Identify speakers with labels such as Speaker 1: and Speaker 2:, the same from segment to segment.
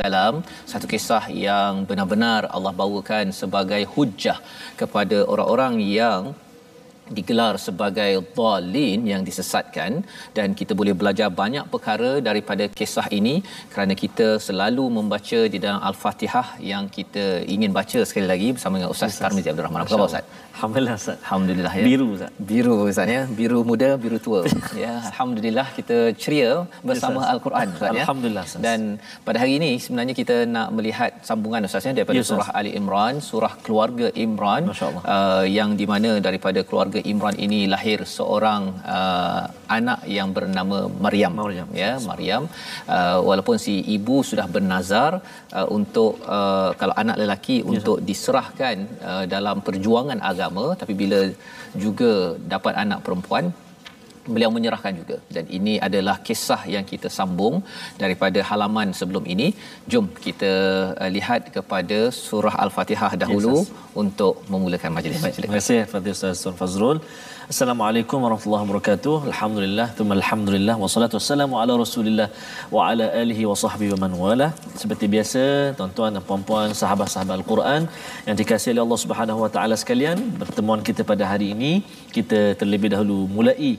Speaker 1: alaihissalam satu kisah yang benar-benar Allah bawakan sebagai hujah kepada orang-orang yang digelar sebagai dhalin yang disesatkan dan kita boleh belajar banyak perkara daripada kisah ini kerana kita selalu membaca di dalam al-Fatihah yang kita ingin baca sekali lagi bersama dengan Ustaz Tarmizi Abdul Rahman. Apa khabar Ustaz?
Speaker 2: Alhamdulillah Ustaz.
Speaker 1: Alhamdulillah ya.
Speaker 2: Biru Ustaz.
Speaker 1: Biru Ustaz ya. Biru muda, biru tua. ya, alhamdulillah kita ceria bersama
Speaker 2: Yes,
Speaker 1: Al-Quran Ustaz ya.
Speaker 2: Alhamdulillah, Ustaz.
Speaker 1: Dan pada hari ini sebenarnya kita nak melihat sambungan Ustaz ya daripada
Speaker 2: Ustaz.
Speaker 1: surah Ali Imran, surah keluarga Imran uh, yang di mana daripada keluarga Imran ini lahir seorang uh, anak yang bernama Maryam.
Speaker 2: Maryam.
Speaker 1: Ya, Maryam. Uh, walaupun si ibu sudah bernazar uh, untuk uh, kalau anak lelaki untuk diserahkan uh, dalam perjuangan agama tapi bila juga dapat anak perempuan beliau menyerahkan juga. Dan ini adalah kisah yang kita sambung daripada halaman sebelum ini. Jom kita uh, lihat kepada surah al-fatihah dahulu
Speaker 2: Yes,
Speaker 1: untuk memulakan majlis
Speaker 2: Terima kasih Fadil Ustaz Fazrul. Assalamualaikum warahmatullahi wabarakatuh. Alhamdulillah, thumma alhamdulillah wassalatu wassalamu ala Rasulillah wa ala alihi wa sahbihi wa man wala. Seperti biasa, tuan-tuan dan puan-puan sahabat-sahabat Al-Quran yang dikasihi oleh Allah Subhanahu wa taala sekalian, pertemuan kita pada hari ini kita terlebih dahulu mulai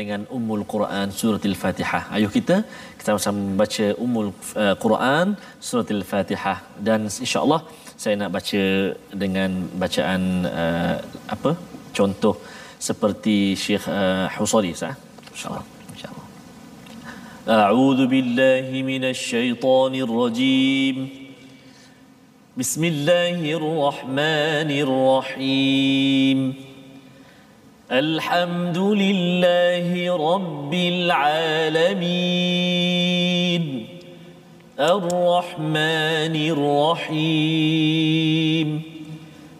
Speaker 2: dengan Ummul Quran Surah Al-Fatihah. Ayuh kita kita sama membaca Ummul uh, Quran Surah Al-Fatihah dan insya-Allah saya nak baca dengan bacaan uh, apa? Contoh seperti Syekh uh, Husari sah.
Speaker 1: insyaallah insyaallah
Speaker 2: أعوذ بالله من الشيطان الرجيم بسم الله الرحمن الرحيم الحمد لله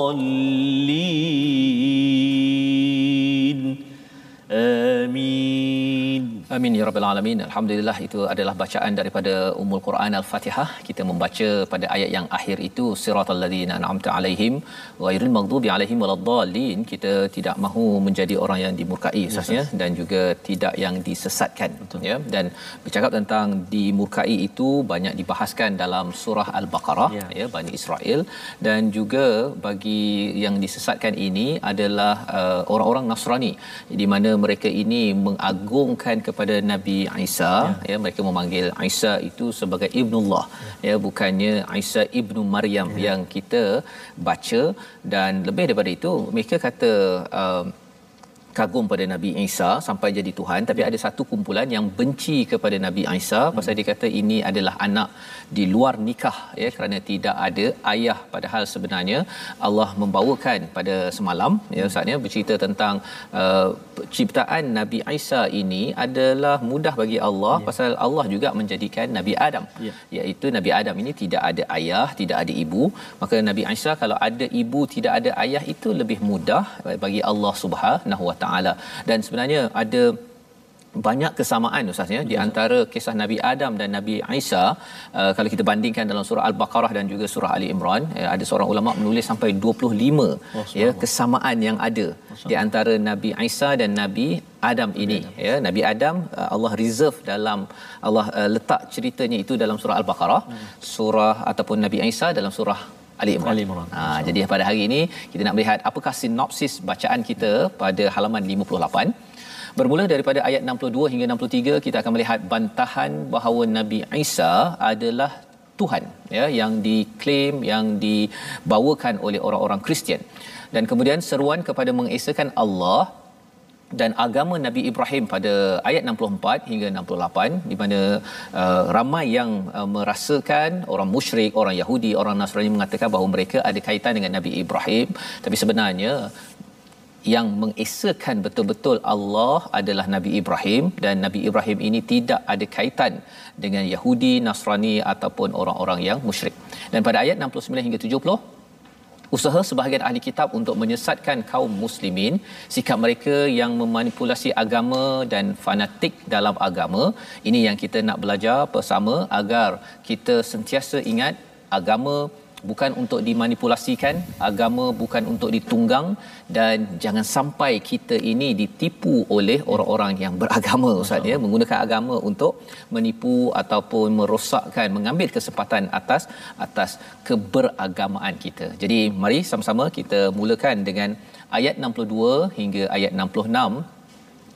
Speaker 2: الضالين
Speaker 1: Amin ya rabbal alamin. Alhamdulillah itu adalah bacaan daripada Ummul Quran Al-Fatihah. Kita membaca pada ayat yang akhir itu siratal ladzina an'amta alaihim ghairil maghdubi alaihim waladdallin. Kita tidak mahu menjadi orang yang dimurkai ustaznya dan juga tidak yang disesatkan ya. Dan bercakap tentang dimurkai itu banyak dibahaskan dalam surah Al-Baqarah
Speaker 2: Ya.
Speaker 1: ya Bani Israel dan juga bagi yang disesatkan ini adalah uh, orang-orang Nasrani di mana mereka ini mengagungkan kepada Nabi Isa. Ya, ya mereka memanggil Isa itu sebagai ibnullah. Ya, ya bukannya Isa ibnu Maryam ya. yang kita baca. Dan lebih daripada itu mereka kata uh, kagum pada Nabi Isa sampai jadi Tuhan tapi ada satu kumpulan yang benci kepada Nabi Isa. Pasal dia kata ini adalah anak di luar nikah ya kerana tidak ada ayah. Padahal sebenarnya Allah membawakan pada semalam ya Ustaz ya bercerita tentang uh, ciptaan Nabi Isa ini adalah mudah bagi Allah ya. pasal Allah juga menjadikan Nabi Adam.
Speaker 2: Ya.
Speaker 1: iaitu Nabi Adam ini tidak ada ayah tidak ada ibu. Maka Nabi Isa kalau ada ibu tidak ada ayah itu lebih mudah bagi Allah Subhanahu Wa Taala. Dan sebenarnya ada banyak kesamaan ustaz ya di antara kisah Nabi Adam dan Nabi Isa. Uh, kalau kita bandingkan dalam surah Al-Baqarah dan juga surah Ali Imran ya, ada seorang ulama menulis sampai 25 ya kesamaan yang ada di antara Nabi Isa dan Nabi Adam ini ya. Nabi Adam uh, Allah reserve dalam Allah uh, letak ceritanya itu dalam surah Al-Baqarah. Surah ataupun Nabi Isa dalam surah Ali Imran.
Speaker 2: Ali Imran.
Speaker 1: Ha, jadi pada hari ini kita nak melihat apakah sinopsis bacaan kita pada halaman 58. Bermula daripada ayat 62 hingga 63 kita akan melihat bantahan bahawa Nabi Isa adalah Tuhan ya yang diklaim yang dibawakan oleh orang-orang Kristian. Dan kemudian seruan kepada mengesakan Allah dan agama Nabi Ibrahim pada ayat 64 hingga 68 di mana uh, ramai yang uh, merasakan orang musyrik, orang Yahudi, orang Nasrani mengatakan bahawa mereka ada kaitan dengan Nabi Ibrahim tapi sebenarnya yang mengesakan betul-betul Allah adalah Nabi Ibrahim dan Nabi Ibrahim ini tidak ada kaitan dengan Yahudi, Nasrani ataupun orang-orang yang musyrik. Dan pada ayat 69 hingga 70 usaha sebahagian ahli kitab untuk menyesatkan kaum muslimin sikap mereka yang memanipulasi agama dan fanatik dalam agama. Ini yang kita nak belajar bersama agar kita sentiasa ingat agama bukan untuk dimanipulasikan agama bukan untuk ditunggang dan jangan sampai kita ini ditipu oleh orang-orang yang beragama ustaz ya. Menggunakan agama untuk menipu ataupun merosakkan mengambil kesempatan atas atas keberagamaan kita. Jadi mari sama-sama kita mulakan dengan ayat 62 hingga ayat 66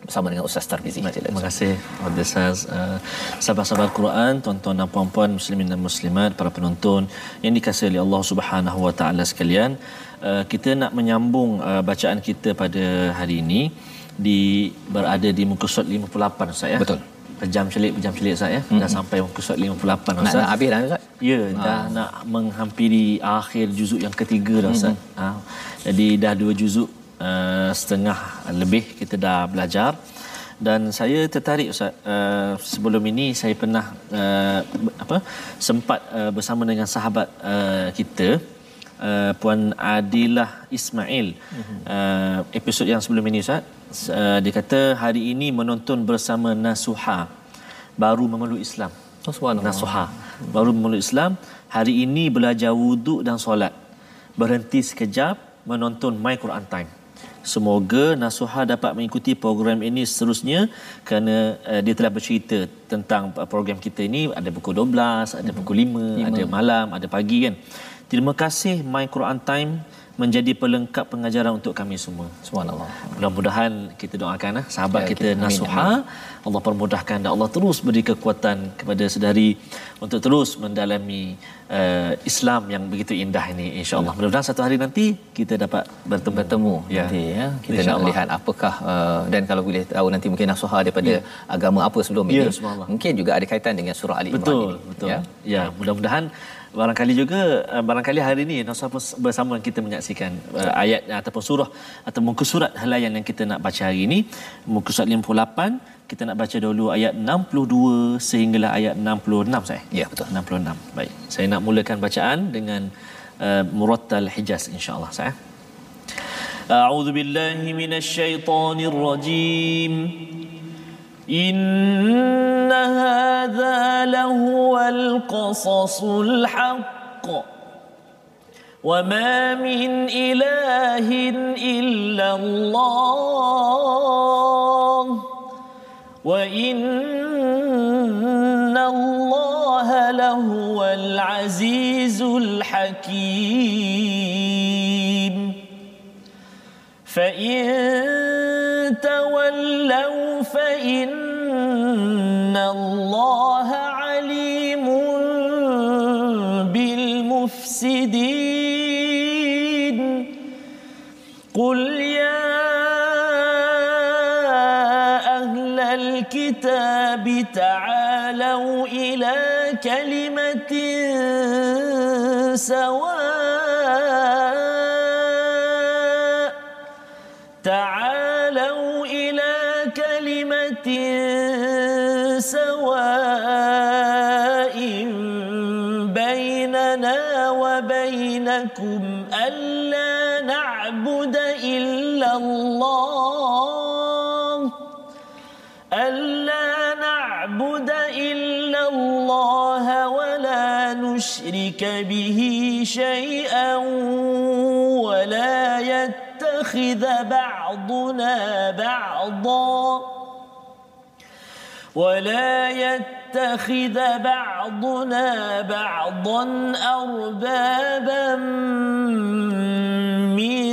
Speaker 1: bersama dengan Ustaz Tarmizi.
Speaker 2: Terima kasih Abdul Ustaz. Uh, sahabat-sahabat Quran, tuan-tuan dan puan-puan muslimin dan muslimat, para penonton yang dikasihi oleh Allah Subhanahu Wa Taala sekalian, uh, kita nak menyambung uh, bacaan kita pada hari ini di berada di muka surat 58 Ustaz ya.
Speaker 1: Betul.
Speaker 2: Pejam celik pejam celik Ustaz ya. Mm-hmm. Dah sampai muka surat 58 Ustaz.
Speaker 1: Nak, nak habis dah Ustaz?
Speaker 2: Ya, ha. dah nak menghampiri akhir juzuk yang ketiga dah Ustaz. Mm-hmm. Ha. Jadi dah dua juzuk uh, setengah lebih kita dah belajar. Dan saya tertarik Ustaz uh, sebelum ini saya pernah uh, apa sempat uh, bersama dengan sahabat uh, kita uh, puan Adilah Ismail. Uh, episod yang sebelum ini Ustaz uh, dia kata hari ini menonton bersama Nasuha baru memeluk Islam.
Speaker 1: Oh,
Speaker 2: Nasuha baru memeluk Islam. Hari ini belajar wuduk dan solat. Berhenti sekejap menonton My Quran Time Semoga Nasuha dapat mengikuti program ini seterusnya kerana uh, dia telah bercerita tentang program kita ini ada pukul 12, ada pukul 5, 5, ada malam, ada pagi kan. Terima kasih My Quran Time menjadi pelengkap pengajaran untuk kami semua.
Speaker 1: Subhanallah.
Speaker 2: Mudah-mudahan kita doakan eh, sahabat ya, kita, kita Nasuha Allah permudahkan dan Allah terus beri kekuatan kepada sedari untuk terus mendalami uh, Islam yang begitu indah ini insya-Allah. Ya. Mudah-mudahan satu hari nanti kita dapat bertemu,
Speaker 1: bertemu ya. nanti ya. Kita nak lihat apakah uh, dan kalau boleh tahu nanti mungkin Nasuha daripada ya. agama apa sebelum ya, ini. Mungkin juga ada kaitan dengan surah Ali Imran
Speaker 2: betul, ini. Betul. Ya, ya mudah-mudahan barangkali juga uh, barangkali hari ini Nusa bersama kita menyaksikan uh, ayat ataupun surah atau muka surat halayan yang kita nak baca hari ini muka surat 58 kita nak baca dulu ayat 62 sehinggalah ayat 66 saya.
Speaker 1: Ya betul
Speaker 2: 66. Baik. Saya nak mulakan bacaan dengan uh, murattal Hijaz insya-Allah saya. A'udzu billahi minasyaitonir rajim. إن هذا لهو القصص الحق وما من إله إلا الله وإن الله لهو العزيز الحكيم فإن تولوا فإن الله عليم بالمفسدين قل سواء تعالوا إلى كلمة سواء بيننا وبينكم ألا نعبد إلا الله نشرك به شيئا ولا يتخذ بعضنا بعضا ولا يتخذ بعضنا بعضا أربابا من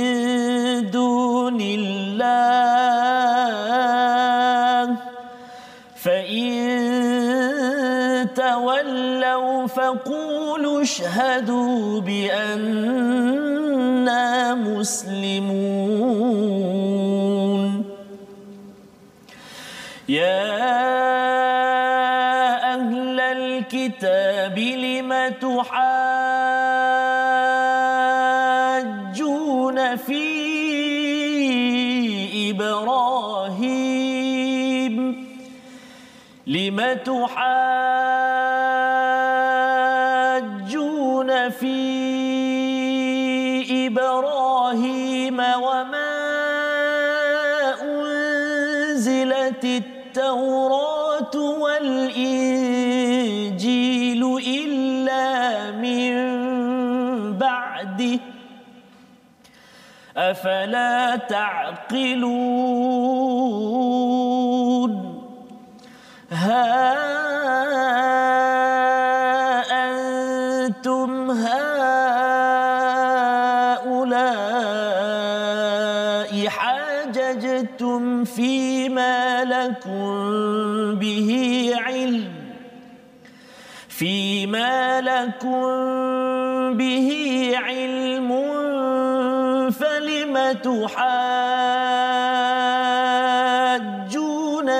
Speaker 2: دون الله. فإن تولوا فقولوا اشهدوا بأننا مسلمون. يا أهل الكتاب لم تحاجون في إبراهيم؟ لم تحاجون أفلا تعقلون؟ ها أنتم هؤلاء حاججتم فيما لكم به علم فيما لكم تحاجون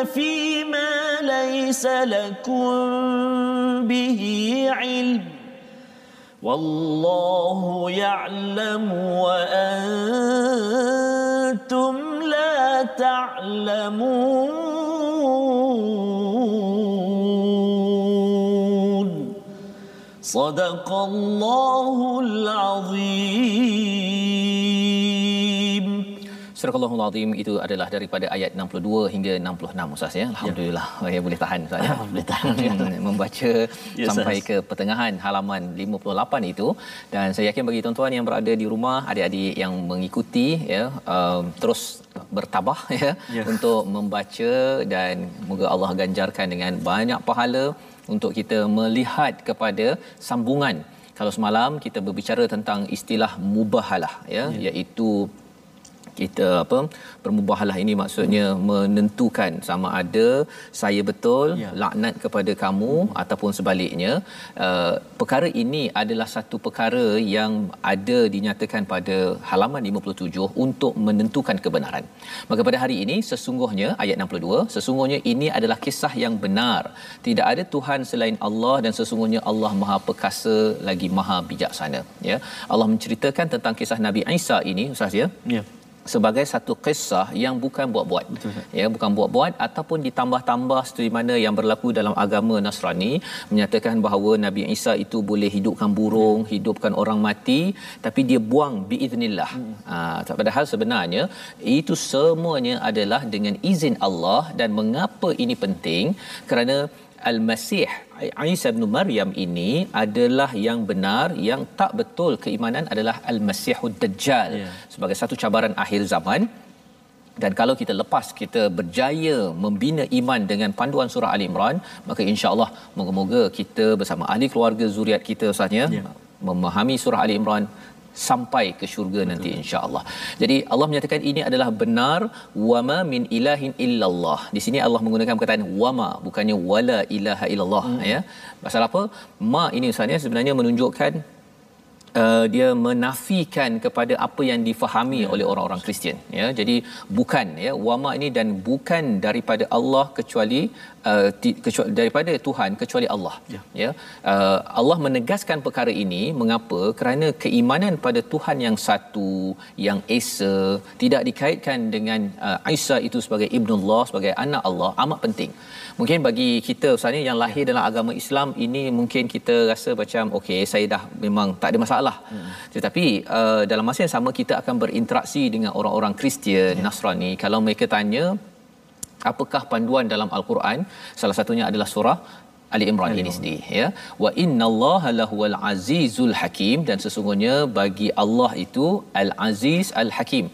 Speaker 2: فيما ليس لكم به علم. والله يعلم وأنتم لا تعلمون. صدق الله العظيم.
Speaker 1: Surah Allahul Azim itu adalah daripada ayat 62 hingga 66 Ustaz ya. Alhamdulillah ya. ya boleh tahan Ustaz ya.
Speaker 2: boleh tahan ya.
Speaker 1: membaca yes, sampai ke pertengahan halaman 58 itu dan saya yakin bagi tuan-tuan yang berada di rumah, adik-adik yang mengikuti ya um, terus bertabah ya yes. untuk membaca dan moga Allah ganjarkan dengan banyak pahala untuk kita melihat kepada sambungan kalau semalam kita berbicara tentang istilah mubahalah ya yeah. iaitu kita apa permubahalah ini maksudnya menentukan sama ada saya betul ya. laknat kepada kamu hmm. ataupun sebaliknya. Uh, perkara ini adalah satu perkara yang ada dinyatakan pada halaman 57 untuk menentukan kebenaran. Maka pada hari ini sesungguhnya ayat 62 sesungguhnya ini adalah kisah yang benar. Tidak ada tuhan selain Allah dan sesungguhnya Allah Maha perkasa lagi Maha bijaksana. Ya. Allah menceritakan tentang kisah Nabi Isa ini ustaz ya? Ya sebagai satu kisah yang bukan buat-buat. Betul, ya bukan buat-buat ataupun ditambah-tambah seperti mana yang berlaku dalam agama Nasrani menyatakan bahawa Nabi Isa itu boleh hidupkan burung hidupkan orang mati tapi dia buang biiznillah. Hmm. ha, padahal sebenarnya itu semuanya adalah dengan izin Allah dan mengapa ini penting? Kerana Al-Masih Isa bin Maryam ini adalah yang benar yang tak betul keimanan adalah Al-Masihud Dajjal yeah. sebagai satu cabaran akhir zaman dan kalau kita lepas kita berjaya membina iman dengan panduan surah Ali Imran maka insya-Allah moga-moga kita bersama ahli keluarga zuriat kita usahanya yeah. memahami surah Ali Imran sampai ke syurga Betul. nanti insya-Allah. Jadi Allah menyatakan ini adalah benar wama min ilahin illallah. Di sini Allah menggunakan perkataan wama bukannya wala ilaha illallah hmm. ya. Pasal apa? Ma ini sebenarnya sebenarnya menunjukkan Uh, dia menafikan kepada apa yang difahami ya. oleh orang-orang Kristian ya jadi bukan ya wama ini dan bukan daripada Allah kecuali uh, kecuali daripada Tuhan kecuali Allah ya, ya? Uh, Allah menegaskan perkara ini mengapa kerana keimanan pada Tuhan yang satu yang esa tidak dikaitkan dengan uh, Isa itu sebagai ibnullah sebagai anak Allah amat penting mungkin bagi kita ustaz yang lahir dalam agama Islam ini mungkin kita rasa macam okey saya dah memang tak ada masalah hmm. tetapi uh, dalam masa yang sama kita akan berinteraksi dengan orang-orang Kristian ya. Nasrani kalau mereka tanya apakah panduan dalam al-Quran? Salah satunya adalah surah Ali Imran ini sendiri ya. Wa innallaha lahuwal azizul hakim. Dan sesungguhnya bagi Allah itu al aziz al hakim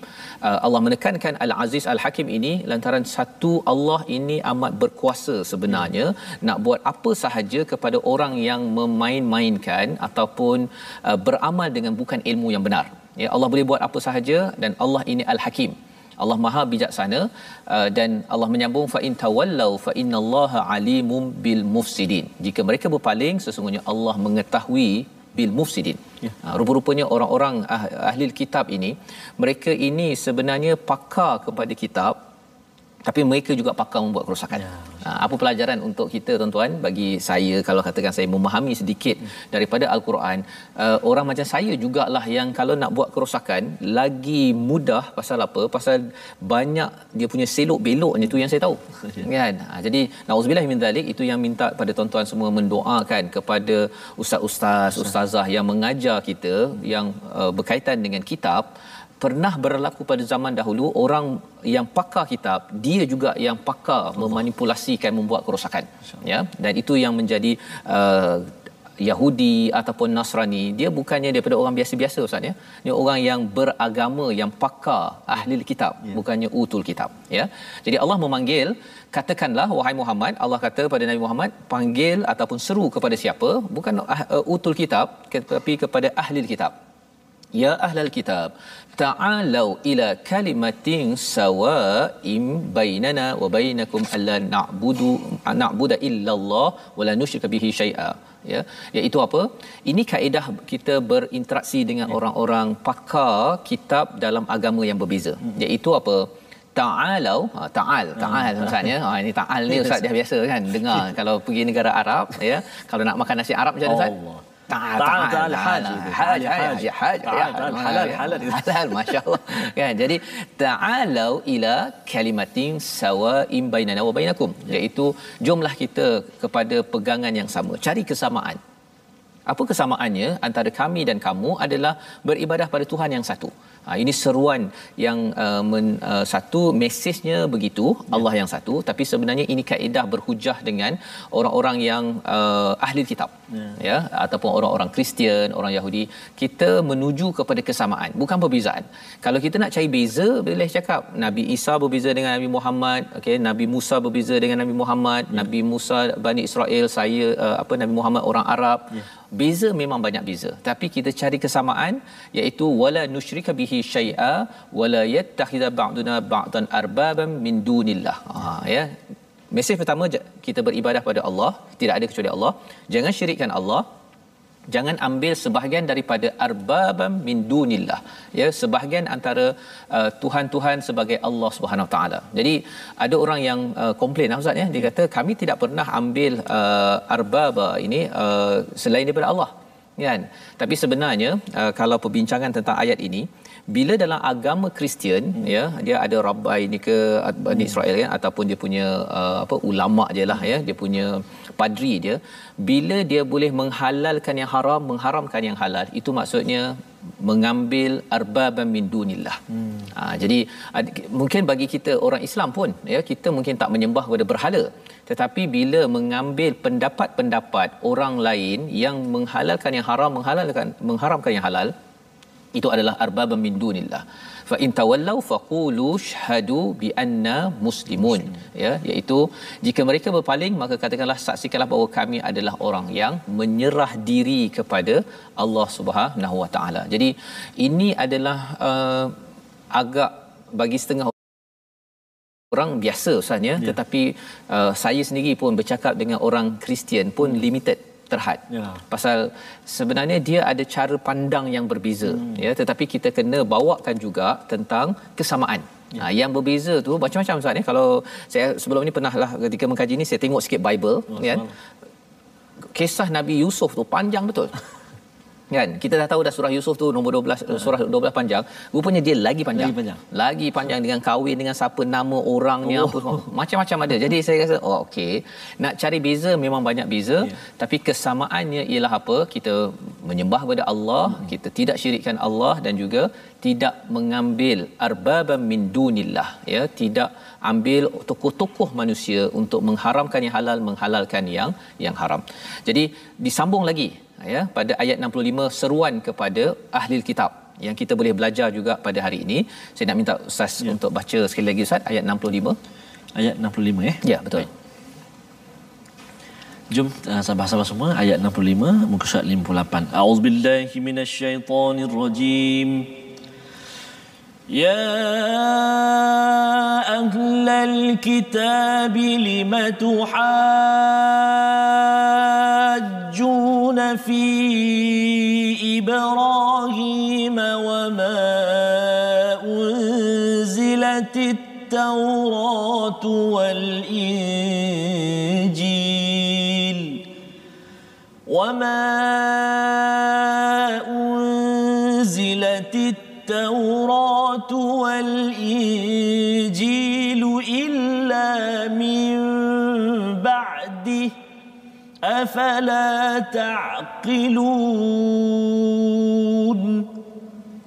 Speaker 1: uh, Allah menekankan al aziz al hakim ini lantaran satu Allah ini amat berkuasa sebenarnya. Hmm. nak buat apa sahaja kepada orang yang memain-mainkan ataupun uh, beramal dengan bukan ilmu yang benar. Ya Allah boleh buat apa sahaja dan Allah ini al hakim Allah Maha bijaksana uh, dan Allah menyambung fa in tawallau fa innallaha alimum bil mufsidin. Jika mereka berpaling sesungguhnya Allah mengetahui bil mufsidin. Ya. Uh, rupa-rupanya orang-orang ah, ahli kitab ini mereka ini sebenarnya pakar kepada kitab tapi mereka juga pakar membuat kerosakan. Ya, apa pelajaran untuk kita tuan-tuan? Bagi saya kalau katakan saya memahami sedikit daripada al-Quran uh, orang macam saya jugalah yang kalau nak buat kerosakan lagi mudah pasal apa? Pasal banyak dia punya selok beloknya tu yang saya tahu. Kan? Ha, jadi nauzubillah min zalik itu yang minta pada tuan-tuan semua mendoakan kepada ustaz-ustaz ustazah yang mengajar kita yang uh, berkaitan dengan kitab pernah berlaku pada zaman dahulu orang yang pakar kitab dia juga yang pakar memanipulasikan membuat kerosakan. Ya dan itu yang menjadi uh, Yahudi ataupun Nasrani dia bukannya daripada orang biasa-biasa ustaz ya. Dia orang yang beragama yang pakar ahli kitab ya. bukannya utul kitab ya. Jadi Allah memanggil katakanlah wahai Muhammad Allah kata pada Nabi Muhammad panggil ataupun seru kepada siapa? Bukan uh, utul kitab tetapi kepada ahli kitab ya ahlal kitab ta'alau ila kalimatin sawa'im bainana wa bainakum alla na'budu na'budu illallah wa la nusyrika bihi syai'a. Ya iaitu apa? Ini kaedah kita berinteraksi dengan ya. orang-orang pakar kitab dalam agama yang berbeza. Hmm. iaitu apa? Ta'alau ha, ta'al ta'al hmm. ustaz ya. Ha, ini ta'al ni ustaz dia biasa kan dengar. Kalau pergi negara Arab ya kalau nak makan nasi Arab macam mana ustaz
Speaker 2: تعال تعال تعال حاج
Speaker 1: حاج حاج حاج
Speaker 2: تعال halal halal
Speaker 1: halal masyaallah kan jadi ta'alu ila kalimatin sawa'in bainana wa bainakum iaitu jumlah kita kepada pegangan yang sama cari kesamaan apa kesamaannya antara kami dan kamu adalah beribadah pada Tuhan yang satu Ha, ini seruan yang uh, men, uh, satu mesejnya begitu ya. Allah yang satu tapi sebenarnya ini kaedah berhujah dengan orang-orang yang uh, ahli kitab ya. ya ataupun orang-orang Kristian, orang Yahudi kita menuju kepada kesamaan bukan perbezaan. Kalau kita nak cari beza boleh cakap Nabi Isa berbeza dengan Nabi Muhammad, okey Nabi Musa berbeza dengan Nabi Muhammad, ya. Nabi Musa Bani Israel, saya uh, apa Nabi Muhammad orang Arab. Ya beza memang banyak beza tapi kita cari kesamaan iaitu wala nusyrika bihi syai'a wala yattakhidha ba'duna ba'dan arbaban min dunillah. Ha ya. Mesej pertama kita beribadah pada Allah tidak ada kecuali Allah. Jangan syirikkan Allah. Jangan ambil sebahagian daripada arbabam min dunillah. Ya sebahagian antara uh, tuhan-tuhan sebagai Allah Subhanahu taala. Jadi ada orang yang uh, komplain lah, ustaz ya. Dia kata kami tidak pernah ambil uh, arbaba ini uh, selain daripada Allah kan tapi sebenarnya uh, kalau perbincangan tentang ayat ini bila dalam agama Kristian hmm. ya dia ada rabbai ni ke Bani hmm. Israel kan ataupun dia punya uh, apa ulama je lah ya dia punya padri dia bila dia boleh menghalalkan yang haram mengharamkan yang halal itu maksudnya mengambil arbaban min dunillah. Hmm. Ha, jadi ad, mungkin bagi kita orang Islam pun ya kita mungkin tak menyembah kepada berhala tetapi bila mengambil pendapat-pendapat orang lain yang menghalalkan yang haram menghalalkan mengharamkan yang halal itu adalah arbabam min dunillah. Fa in tawallaw faqulu shahadu bi anna muslimun. Ya iaitu jika mereka berpaling maka katakanlah saksikanlah bahawa kami adalah orang yang menyerah diri kepada Allah Subhanahu wa taala. Jadi ini adalah uh, agak bagi setengah orang biasa ustaz ya. Tetapi uh, saya sendiri pun bercakap dengan orang Kristian pun hmm. limited terhad. Ya. Pasal sebenarnya dia ada cara pandang yang berbeza hmm. ya tetapi kita kena bawakan juga tentang kesamaan. Ya. Ha, yang berbeza tu macam-macam Ustaz ya. Kalau saya sebelum ni pernah lah ketika mengkaji ni saya tengok sikit Bible oh, kan. Kisah Nabi Yusuf tu panjang betul. kan? Kita dah tahu dah surah Yusuf tu nombor 12 uh. surah 12 panjang. Rupanya dia lagi panjang. Lagi panjang, lagi panjang dengan kahwin dengan siapa nama orangnya oh. apa semua. Macam-macam ada. Jadi saya rasa oh okey. Nak cari beza memang banyak beza. Yeah. tapi kesamaannya ialah apa? Kita menyembah kepada Allah hmm. kita tidak syirikkan Allah dan juga tidak mengambil arbabam min dunillah ya. Tidak ambil tokoh-tokoh manusia untuk mengharamkan yang halal menghalalkan yang yang haram. Jadi disambung lagi ya pada ayat 65 seruan kepada ahli kitab yang kita boleh belajar juga pada hari ini saya nak minta ustaz ya. untuk baca sekali lagi ustaz ayat 65
Speaker 2: ayat 65 eh
Speaker 1: ya betul Baik.
Speaker 2: Jom uh, sahabat-sahabat semua ayat 65 muka surat 58. A'udzubillahi minasyaitonirrajim. Ya ahlal kitab lima tuhajjuna في إبراهيم وما أنزلت التوراة والإنجيل وما أنزلت التوراة والإنجيل إلا من بعده أفلا تعلم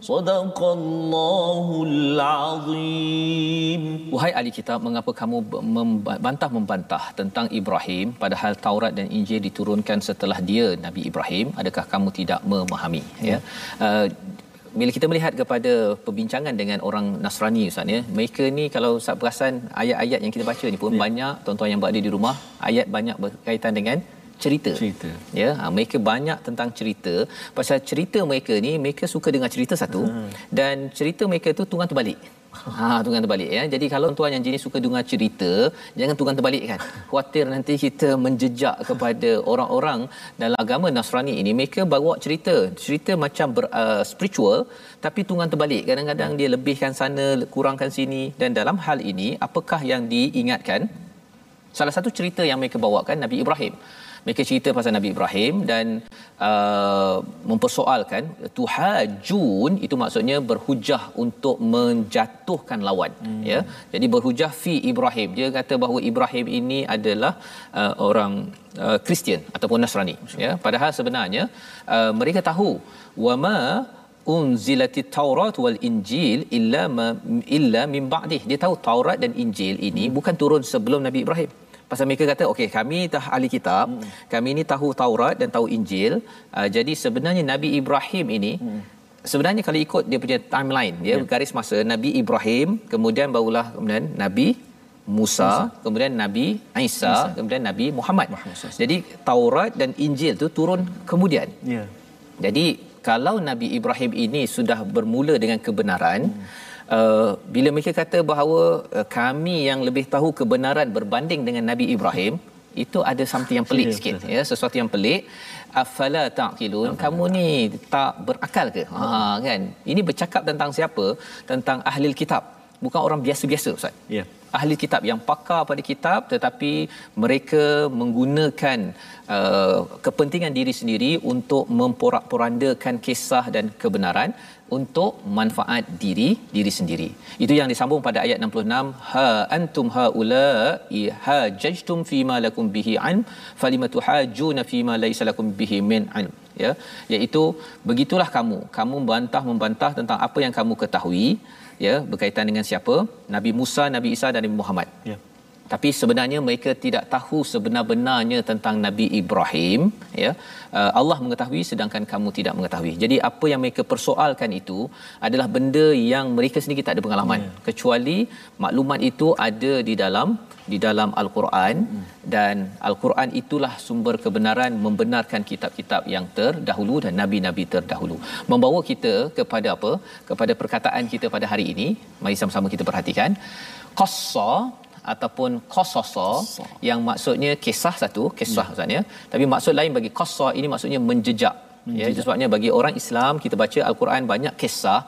Speaker 2: صدق الله العظيم
Speaker 1: Wahai ahli kitab, mengapa kamu membantah-membantah tentang Ibrahim padahal Taurat dan Injil diturunkan setelah dia Nabi Ibrahim? Adakah kamu tidak memahami? Ya. ya. Uh, bila kita melihat kepada perbincangan dengan orang Nasrani Ustaz ya, mereka ni kalau Ustaz perasan ayat-ayat yang kita baca ni pun ya. banyak tuan-tuan yang berada di rumah, ayat banyak berkaitan dengan cerita.
Speaker 2: cerita.
Speaker 1: Ya, ha, mereka banyak tentang cerita. Pasal cerita mereka ni mereka suka dengar cerita satu hmm. dan cerita mereka tu tunggang terbalik. Ha tunggang terbalik ya. Jadi kalau tuan yang jenis suka dengar cerita, jangan tunggang terbalik kan. Khuatir nanti kita menjejak kepada orang-orang dalam agama Nasrani ini mereka bawa cerita. Cerita macam ber, uh, spiritual tapi tunggang terbalik. Kadang-kadang dia lebihkan sana, kurangkan sini dan dalam hal ini apakah yang diingatkan? Salah satu cerita yang mereka bawakan Nabi Ibrahim mereka cerita pasal Nabi Ibrahim dan uh, mempersoalkan tuhajun itu maksudnya berhujah untuk menjatuhkan lawan hmm. ya. Jadi berhujah fi Ibrahim. Dia kata bahawa Ibrahim ini adalah uh, orang uh, Kristian ataupun Nasrani ya. Padahal sebenarnya uh, mereka tahu wama unzilati taurat wal injil illa ma, illa min ba'dih. Dia tahu Taurat dan Injil ini hmm. bukan turun sebelum Nabi Ibrahim pasal mereka kata okey kami dah ahli kitab hmm. kami ini tahu Taurat dan tahu Injil uh, jadi sebenarnya Nabi Ibrahim ini hmm. sebenarnya kalau ikut dia punya timeline dia yeah. garis masa Nabi Ibrahim kemudian barulah kemudian Nabi Musa, Musa. kemudian Nabi Isa, Isa, kemudian Nabi Muhammad. Muhammad. Jadi Taurat dan Injil tu turun kemudian. Ya. Yeah. Jadi kalau Nabi Ibrahim ini sudah bermula dengan kebenaran, hmm uh, bila mereka kata bahawa uh, kami yang lebih tahu kebenaran berbanding dengan Nabi Ibrahim itu ada something yang pelik sikit ya sesuatu yang pelik. Afala taqilun kamu ni tak berakal ke? Ha kan? Ini bercakap tentang siapa? Tentang ahli kitab. Bukan orang biasa-biasa ustaz. Ya. Ahli kitab yang pakar pada kitab tetapi mereka menggunakan uh, kepentingan diri sendiri untuk memporak-porandakan kisah dan kebenaran untuk manfaat diri diri sendiri. Itu yang disambung pada ayat 66 ha antum haula ha jajtum fima lakum bihi an falimatu hajuna fima laysa lakum bihi min ilm ya iaitu begitulah kamu. Kamu membantah membantah tentang apa yang kamu ketahui ya berkaitan dengan siapa? Nabi Musa Nabi Isa dan Nabi Muhammad. Ya tapi sebenarnya mereka tidak tahu sebenar-benarnya tentang Nabi Ibrahim ya. Uh, Allah mengetahui sedangkan kamu tidak mengetahui. Jadi apa yang mereka persoalkan itu adalah benda yang mereka sendiri tak ada pengalaman. Yeah. kecuali maklumat itu ada di dalam di dalam al-Quran. Mm. dan al-Quran itulah sumber kebenaran membenarkan kitab-kitab yang terdahulu dan nabi-nabi terdahulu. Membawa kita kepada apa? Kepada perkataan kita pada hari ini. Mari sama-sama kita perhatikan. Qassa ataupun qasasa yang maksudnya kisah satu kisah maksudnya ya. tapi maksud lain bagi qassa ini maksudnya menjejak ya. Itu sebabnya bagi orang Islam kita baca al-Quran banyak kisah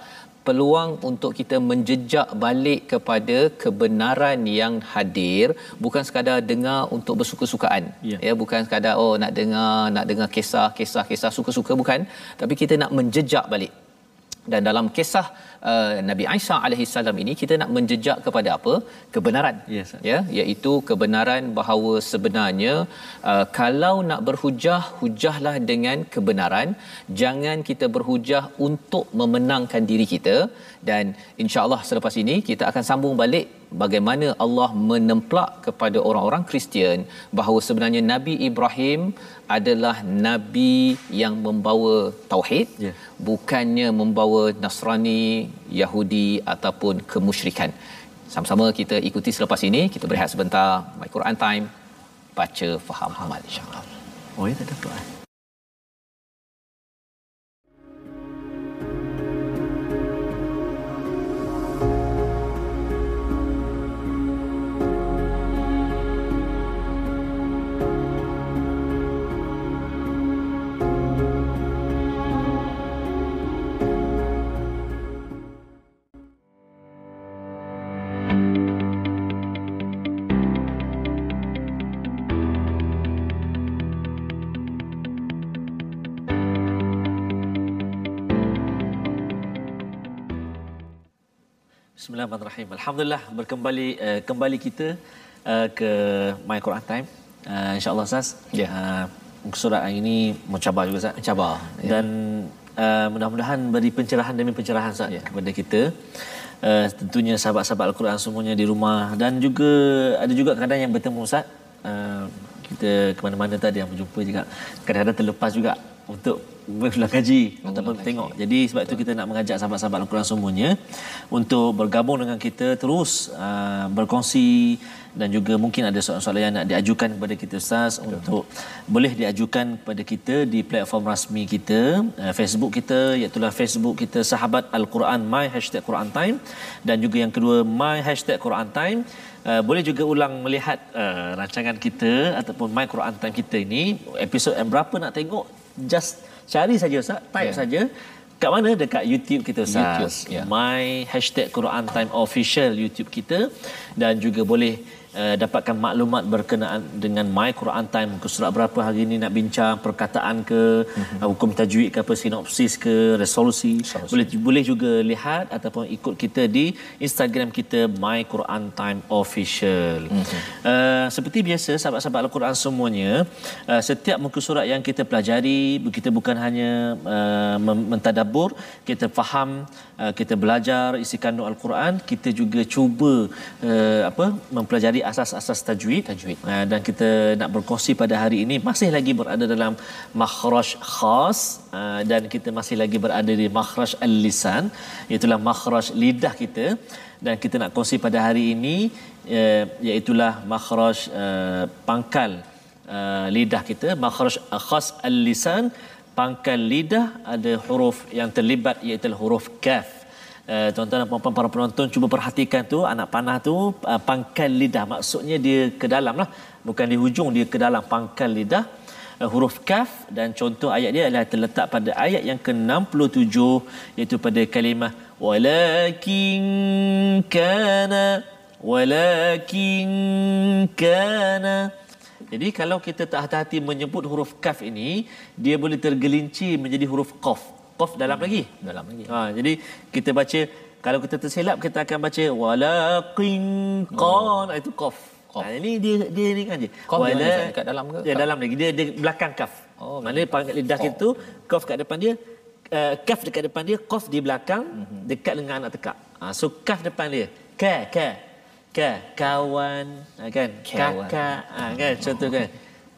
Speaker 1: peluang untuk kita menjejak balik kepada kebenaran yang hadir bukan sekadar dengar untuk bersuka-sukaan ya. ya. Bukan sekadar oh nak dengar nak dengar kisah kisah kisah suka-suka bukan. Tapi kita nak menjejak balik dan dalam kisah uh, Nabi Isa alaihi salam ini kita nak menjejak kepada apa? Kebenaran. Yes, ya iaitu kebenaran bahawa sebenarnya uh, kalau nak berhujah hujahlah dengan kebenaran. Jangan kita berhujah untuk memenangkan diri kita. Dan insyaallah selepas ini kita akan sambung balik bagaimana Allah menemplak kepada orang-orang Kristian bahawa sebenarnya Nabi Ibrahim adalah nabi yang membawa tauhid yeah. bukannya membawa Nasrani, Yahudi ataupun kemusyrikan. Sama-sama kita ikuti selepas ini, kita berehat sebentar. My Quran Time baca faham amal insya-Allah.
Speaker 2: Oh, ya tak dapat. Eh? Bismillahirrahmanirrahim. Alhamdulillah berkembali uh, kembali kita uh, ke My Quran Time. Uh, InsyaAllah Ustaz.
Speaker 1: Ya.
Speaker 2: Uh, muka surat hari ini mencabar juga Ustaz.
Speaker 1: Mencabar. Ya.
Speaker 2: Dan uh, mudah-mudahan beri pencerahan demi pencerahan Ustaz
Speaker 1: Ya.
Speaker 2: kepada kita. Uh, tentunya sahabat-sahabat Al-Quran semuanya di rumah dan juga ada juga kadang yang bertemu Ustaz. Uh, kita ke mana-mana tadi yang berjumpa juga kadang-kadang terlepas juga untuk berulang kaji ataupun
Speaker 1: kaji.
Speaker 2: tengok. Jadi sebab itu kita nak mengajak sahabat-sahabat Al-Quran semuanya untuk bergabung dengan kita terus uh, berkongsi dan juga mungkin ada soalan-soalan yang nak diajukan kepada kita Ustaz untuk boleh diajukan kepada kita di platform rasmi kita uh, Facebook kita iaitu Facebook kita Sahabat Al-Quran My Hashtag Quran Time dan juga yang kedua My Hashtag Quran Time Uh, boleh juga ulang melihat uh, rancangan kita ataupun My Quran Time kita ini episod yang berapa nak tengok just cari saja Ustaz. Type
Speaker 1: Ya.
Speaker 2: saja. Kat mana? Dekat YouTube kita Ustaz.
Speaker 1: YouTube, ya.
Speaker 2: My Hashtag Quran Time Official YouTube kita. Dan juga boleh uh, dapatkan maklumat berkenaan dengan My Quran Time muka surat berapa hari ini nak bincang perkataan ke
Speaker 1: Mhm.
Speaker 2: uh, hukum tajwid ke apa sinopsis ke resolusi
Speaker 1: Resolusi.
Speaker 2: boleh boleh juga lihat ataupun ikut kita di Instagram kita My Quran Time Official. Mm-hmm. Uh, seperti biasa sahabat-sahabat Al-Quran semuanya, uh, setiap muka surat yang kita pelajari, kita bukan hanya uh, mentadabbur, kita faham, uh, kita belajar isi kandung Al-Quran, kita juga cuba uh, apa mempelajari asas-asas tajwid.
Speaker 1: Tajwid.
Speaker 2: Uh, dan kita nak berkongsi pada hari ini masih lagi berada dalam makhraj khas uh, dan kita masih lagi berada di makhraj al-lisan iaitu makhraj lidah kita dan kita nak kongsi pada hari ini uh, iaitu makhraj uh, pangkal uh, lidah kita makhraj khas al-lisan pangkal lidah ada huruf yang terlibat iaitu huruf kaf Uh, tuan-tuan dan puan-puan para penonton cuba perhatikan tu anak panah tu uh, pangkal lidah. Maksudnya dia ke dalam lah. Bukan di hujung dia ke dalam pangkal lidah. Uh, huruf kaf dan contoh ayat dia adalah terletak pada ayat yang ke-67 iaitu pada kalimah walakin kana walakin kana. Jadi kalau kita tak hati-hati menyebut huruf kaf ini dia boleh tergelincir menjadi huruf qaf qaf dalam lagi
Speaker 1: Dalam lagi.
Speaker 2: Ha, jadi kita baca kalau kita tersilap kita akan baca walaqin qan oh. itu qaf.
Speaker 1: Qaf.
Speaker 2: Ha, ini dia dia ni kan je.
Speaker 1: Qaf di mana, Ustaz? Dekat dalam ke?
Speaker 2: Ya dalam lagi dia dia belakang kaf.
Speaker 1: Oh,
Speaker 2: Mana pangkat lidah kita tu qaf kat depan dia uh, kaf dekat depan dia qaf di belakang
Speaker 1: Mhm.
Speaker 2: dekat dengan anak tekak. Ha, so kaf depan dia. Ka ka ka kawan ha, kan
Speaker 1: Kawan.
Speaker 2: kakak ha, kan contoh kan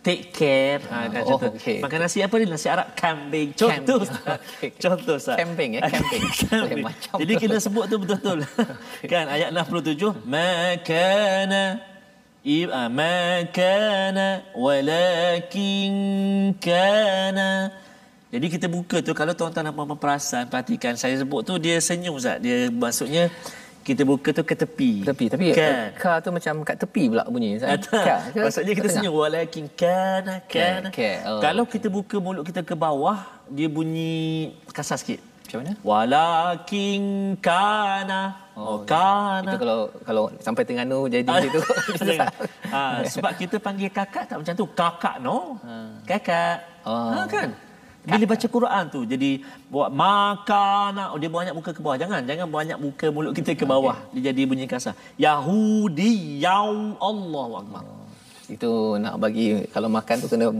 Speaker 2: take care ha, kan
Speaker 1: Oh,
Speaker 2: contoh
Speaker 1: okey.
Speaker 2: makan nasi apa ni nasi Arab kambing contoh
Speaker 1: Camping. Okey.
Speaker 2: contoh Ustaz.
Speaker 1: Camping, eh? Camping.
Speaker 2: Camping.
Speaker 1: Macam
Speaker 2: Jadi kita sebut tu betul-betul. kan ayat 67 makana i- ah, makana walakin kana jadi kita buka tu kalau tuan-tuan dan puan-puan perasan perhatikan saya sebut tu dia senyum Ustaz dia maksudnya kita buka tu ke tepi
Speaker 1: Tepi tapi
Speaker 2: kan
Speaker 1: uh, ka tu macam kat tepi pula bunyi.
Speaker 2: Atas.
Speaker 1: Ka?
Speaker 2: Maksudnya kita
Speaker 1: tengah?
Speaker 2: senyum walakin kana kana.
Speaker 1: Ka, oh.
Speaker 2: Kalau kita buka mulut kita ke bawah dia bunyi kasar sikit.
Speaker 1: Macam mana?
Speaker 2: Walakin kana. Oh, kana.
Speaker 1: Itu kalau kalau sampai Terengganu jadi gitu.
Speaker 2: Jangan. ha, sebab kita panggil kakak tak macam tu. Kakak no. Kakak.
Speaker 1: Oh.
Speaker 2: Ha, kan? Bila baca Quran tu jadi buat makana oh, dia banyak muka ke bawah jangan jangan banyak muka mulut kita ke bawah dia jadi bunyi kasar Yahudi yau Allahu akbar
Speaker 1: Itu nak bagi kalau makan tu kena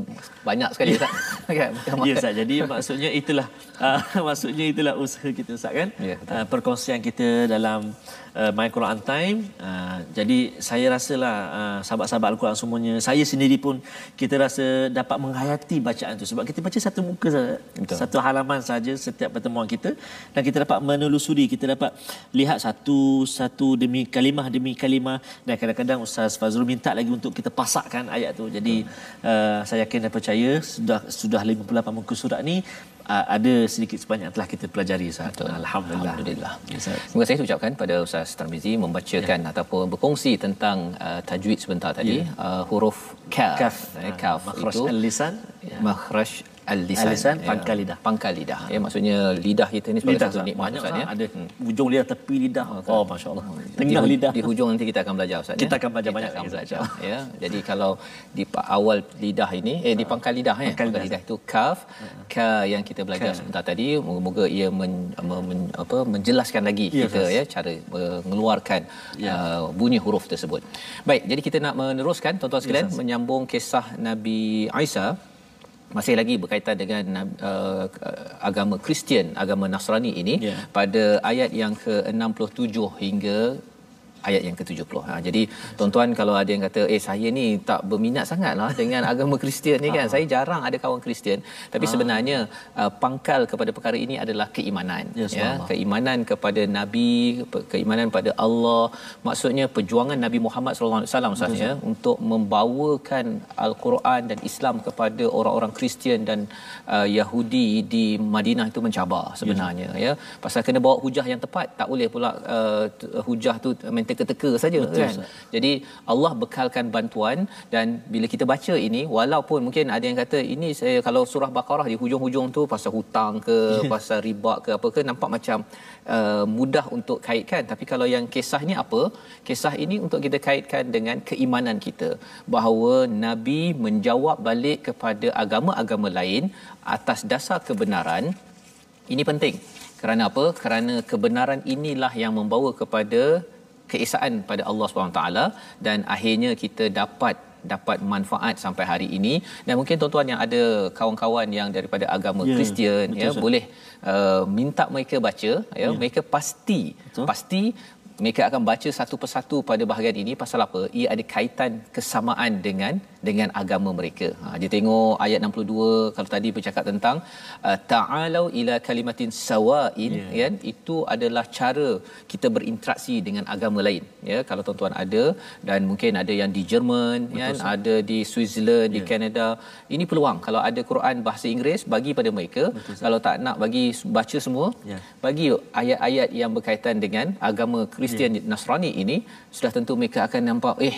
Speaker 1: banyak sekali Ustaz. kan?
Speaker 2: Ya. Ustaz. Jadi maksudnya itulah uh, maksudnya itulah usaha kita Ustaz kan.
Speaker 1: Ya, betul.
Speaker 2: uh, perkongsian kita dalam uh, My Quran Time. Uh, jadi saya rasalah uh, sahabat-sahabat Al-Quran semuanya, saya sendiri pun kita rasa dapat menghayati bacaan tu sebab kita baca satu muka.
Speaker 1: Betul.
Speaker 2: Satu halaman saja setiap pertemuan kita dan kita dapat menelusuri, kita dapat lihat satu satu demi kalimah demi kalimah dan kadang-kadang Ustaz Fazrul minta lagi untuk kita pasakkan ayat tu. Jadi uh, saya yakin dan percaya sudah sudah 58 muka surat ni uh, ada sedikit sebanyak telah kita pelajari Ustaz.
Speaker 1: Betul.
Speaker 2: Alhamdulillah.
Speaker 1: Alhamdulillah.
Speaker 2: Ya.
Speaker 1: Terima kasih ucapkan pada Ustaz Tarmizi membacakan ya. ataupun berkongsi tentang uh, tajwid sebentar tadi. Ya. Uh, huruf kaf.
Speaker 2: Kaf.
Speaker 1: Eh, kaf
Speaker 2: makhraj
Speaker 1: itu
Speaker 2: al-lisan.
Speaker 1: ya. makhraj al-lisan,
Speaker 2: al-lisan pangkal lidah.
Speaker 1: Pangkal lidah. Ya maksudnya lidah kita ni sebagai
Speaker 2: lidah
Speaker 1: satu nikmat Ustaz
Speaker 2: Ustaz,
Speaker 1: ya.
Speaker 2: ada hujung lidah tepi lidah. Oh, masya-Allah.
Speaker 1: Di,
Speaker 2: Tengah lidah.
Speaker 1: di hujung nanti kita akan belajar Ustaz ya.
Speaker 2: Kita akan belajar
Speaker 1: Kita
Speaker 2: banyak
Speaker 1: akan belajar ya. Jadi kalau di awal lidah ini eh di pangkal lidah ya.
Speaker 2: Pangkal
Speaker 1: Pangkal lidah itu kaf ka yang kita belajar sebentar tadi moga-moga ia men, men, men, apa menjelaskan lagi
Speaker 2: Ya,
Speaker 1: kita ya cara mengeluarkan
Speaker 2: Ya.
Speaker 1: uh, bunyi huruf tersebut. Baik, jadi kita nak meneruskan tuan-tuan sekalian
Speaker 2: Ustaz.
Speaker 1: menyambung kisah Nabi Isa masih lagi berkaitan dengan uh, agama Kristian, agama Nasrani ini
Speaker 2: Ya.
Speaker 1: pada ayat yang ke-67 hingga ayat yang ke-70. Ha, jadi tuan-tuan kalau ada yang kata eh saya ni tak berminat sangatlah dengan agama Kristian ni kan. Saya jarang ada kawan Kristian. Tapi sebenarnya uh, pangkal kepada perkara ini adalah keimanan
Speaker 2: Ya,
Speaker 1: ya, keimanan kepada nabi, keimanan pada Allah. Maksudnya perjuangan Nabi Muhammad sallallahu alaihi wasallam Ustaz, ya untuk membawakan al-Quran dan Islam kepada orang-orang Kristian dan uh, Yahudi di Madinah itu mencabar sebenarnya ya. Pasal kena bawa hujah yang tepat. Tak boleh pula uh, hujah tu teka-teka saja
Speaker 2: Betul,
Speaker 1: kan.
Speaker 2: Ustaz.
Speaker 1: Jadi Allah bekalkan bantuan dan bila kita baca ini walaupun mungkin ada yang kata ini saya kalau surah Baqarah di hujung-hujung tu pasal hutang ke pasal riba ke apa ke nampak macam uh, mudah untuk kaitkan tapi kalau yang kisah ni apa? Kisah ini untuk kita kaitkan dengan keimanan kita bahawa nabi menjawab balik kepada agama-agama lain atas dasar kebenaran ini penting. Kerana apa? Kerana kebenaran inilah yang membawa kepada keesaan pada Allah SWT dan akhirnya kita dapat dapat manfaat sampai hari ini dan mungkin tuan-tuan yang ada kawan-kawan yang daripada agama
Speaker 2: Ya,
Speaker 1: Kristian ya
Speaker 2: Ustaz.
Speaker 1: boleh uh, minta mereka baca ya mereka pasti
Speaker 2: Betul.
Speaker 1: pasti mereka akan baca satu persatu pada bahagian ini pasal apa? Ia ada kaitan kesamaan dengan dengan agama mereka. Ha dia tengok ayat 62 kalau tadi bercakap tentang uh, ta'alau ila kalimatin sawain
Speaker 2: Ya.
Speaker 1: kan itu adalah cara kita berinteraksi dengan agama lain ya. Kalau tuan-tuan ada dan mungkin ada yang di Jerman kan ada di Switzerland di Canada ini peluang. Kalau ada Quran bahasa Inggeris bagi pada mereka. Kalau tak nak bagi baca semua
Speaker 2: Ya.
Speaker 1: bagi ayat-ayat yang berkaitan dengan agama Kristian yeah. Nasrani ini sudah tentu mereka akan nampak eh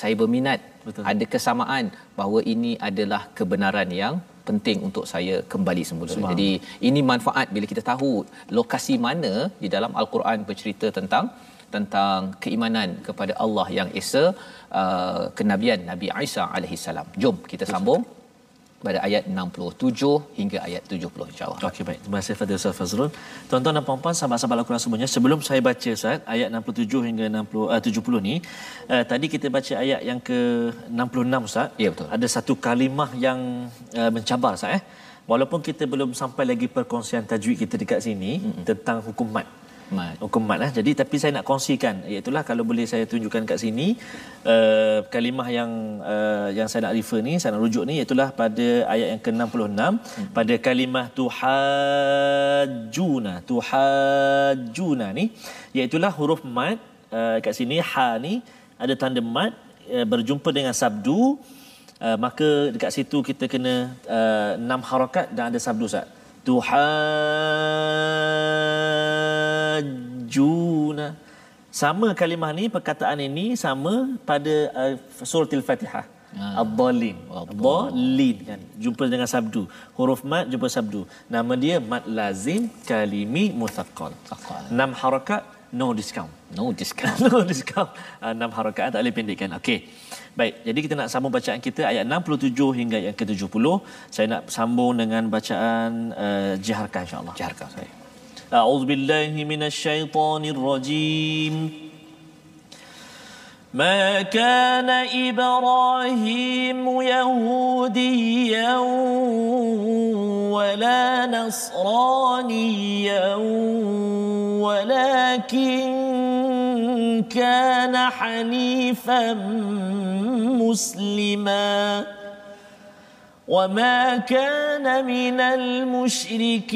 Speaker 1: saya berminat
Speaker 2: Betul.
Speaker 1: ada kesamaan bahawa ini adalah kebenaran yang penting untuk saya kembali semula. Jadi ini manfaat bila kita tahu lokasi mana di dalam al-Quran bercerita tentang tentang keimanan kepada Allah yang esa uh, kenabian Nabi Isa alaihi salam. Jom kita sambung pada ayat 67 hingga ayat 70 insya-Allah.
Speaker 2: Okey baik. Terima kasih Fadil Ustaz Fazrul. Tuan-tuan dan puan-puan sahabat-sahabat Al-Quran semuanya, sebelum saya baca Ustaz ayat 67 hingga 60 uh, 70 ni, uh, tadi kita baca ayat yang ke 66 Ustaz.
Speaker 1: Ya, betul.
Speaker 2: Ada satu kalimah yang uh, mencabar Ustaz eh. Walaupun kita belum sampai lagi perkongsian tajwid kita dekat sini mm-hmm. tentang hukum mat.
Speaker 1: Mat.
Speaker 2: Hukum mat lah. Jadi tapi saya nak kongsikan iaitu kalau boleh saya tunjukkan kat sini uh, kalimah yang uh, yang saya nak refer ni, saya nak rujuk ni iaitu pada ayat yang ke-66 hmm. pada kalimah tuhajjuna. Tuhajjuna ni iaitu huruf mat uh, kat sini ha ni ada tanda mat uh, berjumpa dengan sabdu uh, maka dekat situ kita kena uh, enam harakat dan ada sabdu Ustaz. Tuhajjuna. Sama kalimah ni perkataan ini sama pada uh, surah Al-Fatihah.
Speaker 1: Ah.
Speaker 2: Ad-Dallin. Ad-Dallin kan. Jumpa dengan sabdu. Huruf mat jumpa sabdu. Nama dia mat lazim kalimi muthaqqal. Enam harakat no discount.
Speaker 1: No discount.
Speaker 2: no discount. Uh, enam harakat tak boleh pendekkan. Okey. Baik, jadi kita nak sambung bacaan kita ayat 67 hingga ayat ke-70. Saya nak sambung dengan bacaan uh, Jaharkah insya-Allah.
Speaker 1: Jaharkah saya.
Speaker 2: أعوذ بالله من الشيطان الرجيم. ما كان إبراهيم يهوديا ولا نصرانيا ولكن كان حنيفا مسلما. وما كان من المشركين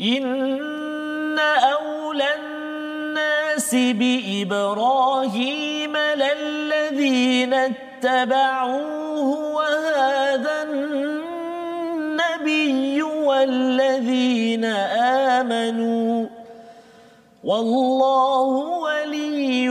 Speaker 2: إن أولى الناس بإبراهيم للذين اتبعوه وهذا النبي والذين آمنوا والله ولي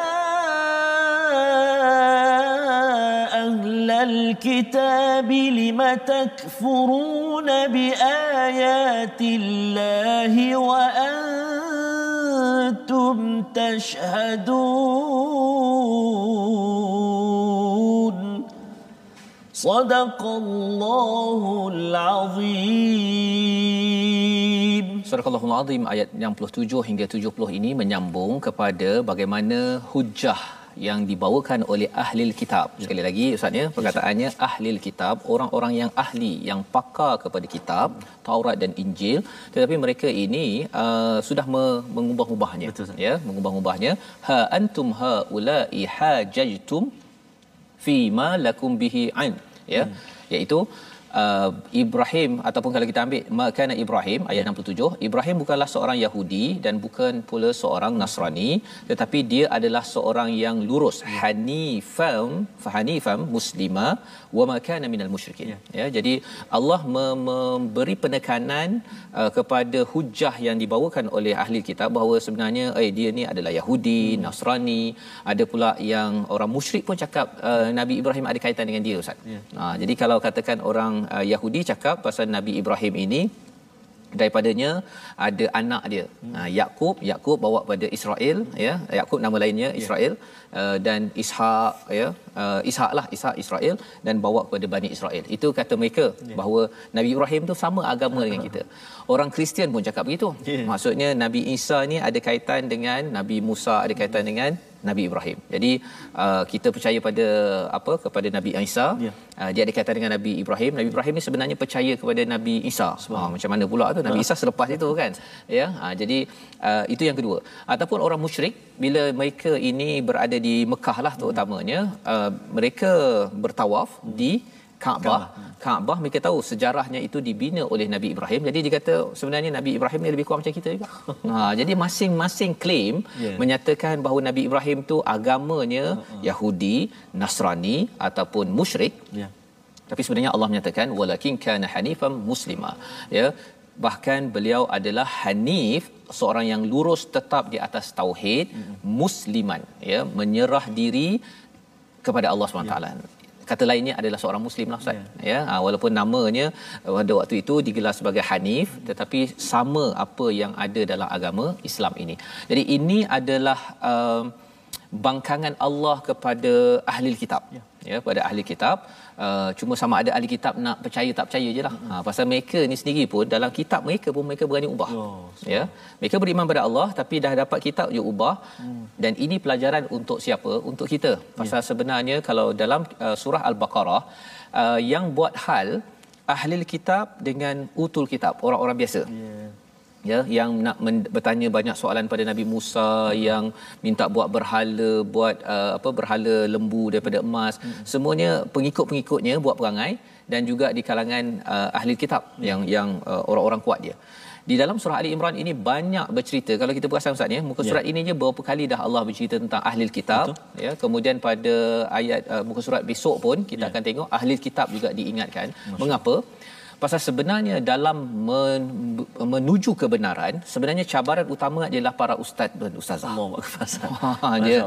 Speaker 2: الكتاب لم تكفرون بآيات الله وأنتم تشهدون صدق الله العظيم
Speaker 1: Surah Allahul Azim ayat 67 hingga 70 ini menyambung kepada bagaimana hujah yang dibawakan oleh ahli kitab. Sekali lagi ustaz ya, perkataannya ahli kitab, orang-orang yang ahli, yang pakar kepada kitab, Taurat dan Injil, tetapi mereka ini uh, sudah me- mengubah-ubahnya.
Speaker 2: Betul,
Speaker 1: ya, mengubah-ubahnya. Ha antum haula'i hajajtum fi ma lakum bihi ain ya hmm. iaitu uh, Ibrahim ataupun kalau kita ambil makana Ibrahim ayat 67 Ibrahim bukanlah seorang Yahudi dan bukan pula seorang Nasrani tetapi dia adalah seorang yang lurus ya. hanifam fahanifam muslima wa makana minal musyrikin ya. ya jadi Allah me- memberi penekanan uh, kepada hujah yang dibawakan oleh ahli kitab bahawa sebenarnya eh dia ni adalah Yahudi hmm. Nasrani ada pula yang orang musyrik pun cakap uh, Nabi Ibrahim ada kaitan dengan dia ustaz ya. ha, jadi kalau katakan orang uh, Yahudi cakap pasal Nabi Ibrahim ini daripadanya ada anak dia. Hmm. uh, Yakub Yakub bawa pada Israel ya. Yakub nama lainnya Israel. Yeah. uh, dan Ishak ya. Uh, Ishak lah Ishak Israel. Dan bawa kepada Bani Israel. Itu kata mereka yeah. bahawa Nabi Ibrahim tu sama agama dengan kita. Orang Kristian pun cakap begitu. Yeah. maksudnya Nabi Isa ni ada kaitan dengan Nabi Musa ada kaitan dengan Nabi Ibrahim. Jadi uh, kita percaya pada apa kepada Nabi Isa. Ya. Uh, dia ada kaitan dengan Nabi Ibrahim. Nabi Ibrahim ni sebenarnya percaya kepada Nabi Isa. Uh, macam mana pula tu Nabi Isa selepas itu kan. Ya. Uh, jadi uh, itu yang kedua. Ataupun orang musyrik bila mereka ini berada di Mekah lah terutamanya uh, mereka bertawaf di Kaabah. Kaabah mereka tahu sejarahnya itu dibina oleh Nabi Ibrahim. Jadi dia kata sebenarnya Nabi Ibrahim ni lebih kurang macam kita juga. ha, jadi masing-masing claim yeah. menyatakan bahawa Nabi Ibrahim tu agamanya uh-huh. Yahudi, Nasrani ataupun musyrik. Yeah. Tapi sebenarnya Allah menyatakan walakin kana hanifan muslima. Ya. Bahkan beliau adalah hanif seorang yang lurus tetap di atas tauhid mm-hmm. musliman ya menyerah diri kepada Allah SWT. Yeah kata lainnya adalah seorang muslim lah Ustaz yeah. ya ha, walaupun namanya pada waktu itu digelar sebagai Hanif tetapi sama apa yang ada dalam agama Islam ini jadi ini adalah uh, bangkangan Allah kepada ahli kitab yeah. ya pada ahli kitab Uh, cuma sama ada ahli kitab nak percaya tak percaya je lah. Mm-hmm. Ha, pasal mereka ni sendiri pun dalam kitab mereka pun mereka berani ubah. Oh, ya. Mereka beriman pada Allah tapi dah dapat kitab je ubah. Mm. Dan ini pelajaran untuk siapa? Untuk kita. Pasal yeah. sebenarnya kalau dalam uh, surah Al-Baqarah uh, yang buat hal ahli kitab dengan utul kitab, orang-orang biasa. Yeah ya yang nak men- bertanya banyak soalan pada Nabi Musa yang minta buat berhala buat uh, apa berhala lembu daripada emas hmm. semuanya pengikut-pengikutnya buat perangai dan juga di kalangan uh, ahli kitab hmm. yang yang uh, orang-orang kuat dia di dalam surah Ali Imran ini banyak bercerita kalau kita perasan ustaz ya muka ya. surat ini je berapa kali dah Allah bercerita tentang ahli kitab Betul. ya kemudian pada ayat uh, muka surat besok pun kita ya. akan tengok ahli kitab juga diingatkan Masya. mengapa pasal sebenarnya dalam men, menuju kebenaran sebenarnya cabaran utama adalah para ustaz dan ustazah. Allah dia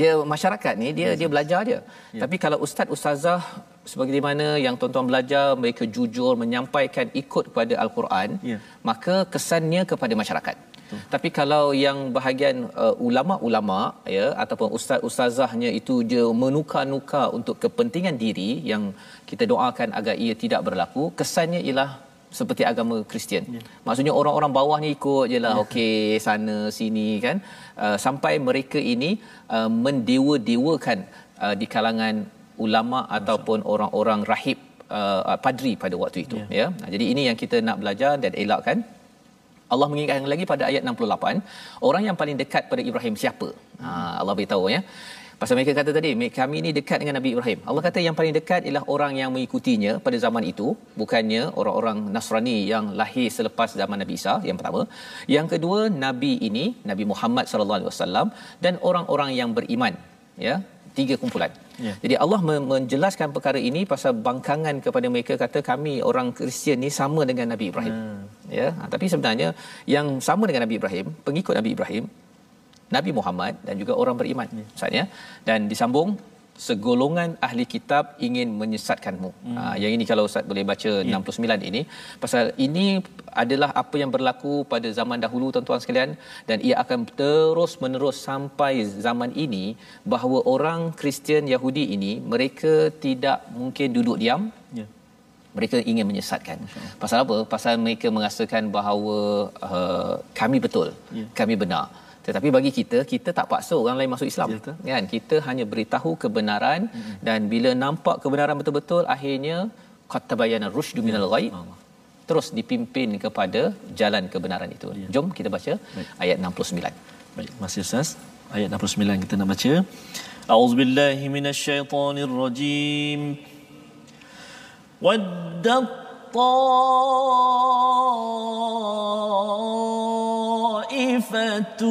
Speaker 1: dia masyarakat ni dia dia belajar dia. Ya. Tapi kalau ustaz ustazah sebagai mana yang tuan-tuan belajar mereka jujur menyampaikan ikut kepada al-Quran ya. maka kesannya kepada masyarakat. Betul. Tapi kalau yang bahagian uh, ulama-ulama ya ataupun ustaz-ustazahnya itu je menukar-nukar untuk kepentingan diri yang kita doakan agar ia tidak berlaku, kesannya ialah seperti agama Kristian. Ya. Maksudnya orang-orang bawah ni ikut je lah ya. okey sana sini kan uh, sampai mereka ini uh, mendewa-dewakan uh, di kalangan ulama Masa. ataupun orang-orang rahib uh, padri pada waktu itu ya. ya. Nah, jadi ini yang kita nak belajar dan elakkan Allah mengingatkan lagi pada ayat 68 orang yang paling dekat pada Ibrahim siapa ha, Allah beritahu ya Pasal mereka kata tadi, kami ini dekat dengan Nabi Ibrahim. Allah kata yang paling dekat ialah orang yang mengikutinya pada zaman itu, bukannya orang-orang Nasrani yang lahir selepas zaman Nabi Isa yang pertama. Yang kedua, nabi ini, Nabi Muhammad sallallahu alaihi wasallam dan orang-orang yang beriman, ya. Tiga kumpulan. Ya. Jadi Allah menjelaskan perkara ini pasal bangkangan kepada mereka kata kami orang Kristian ni sama dengan Nabi Ibrahim. Hmm. Ya, ha, tapi sebenarnya yang sama dengan Nabi Ibrahim, pengikut Nabi Ibrahim Nabi Muhammad dan juga orang beriman ya. Ustaz ya. Dan disambung segolongan ahli kitab ingin menyesatkanmu. Hmm. Ha, yang ini kalau Ustaz boleh baca ya. 69 ini pasal ini adalah apa yang berlaku pada zaman dahulu tuan-tuan sekalian dan ia akan terus menerus sampai zaman ini bahawa orang Kristian Yahudi ini mereka tidak mungkin duduk diam. Ya. Mereka ingin menyesatkan. Pasal apa? Pasal mereka merasakan bahawa uh, kami betul. Ya. Kami benar. Tetapi bagi kita, kita tak paksa orang lain masuk Islam. Ya, kan? Kita hanya beritahu kebenaran hmm. dan bila nampak kebenaran betul-betul, akhirnya qad tabayyana rusydu minal ghaib. Terus dipimpin kepada jalan kebenaran itu. Ya. Jom kita baca Baik. ayat 69.
Speaker 2: Baik, masih Ustaz. Ayat 69 kita nak baca. A'udzubillahi minasyaitonirrajim. Waddat طائفة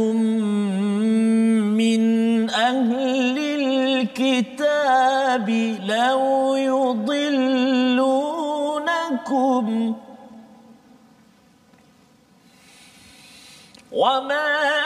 Speaker 2: من أهل الكتاب لو يضلونكم وما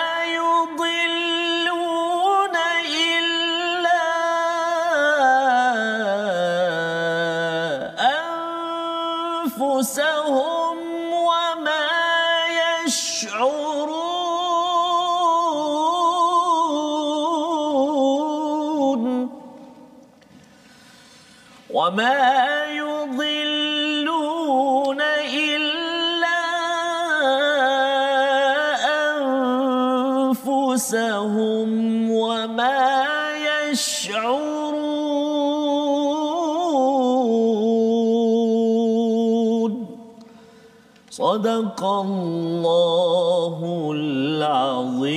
Speaker 2: صدق الله العظيم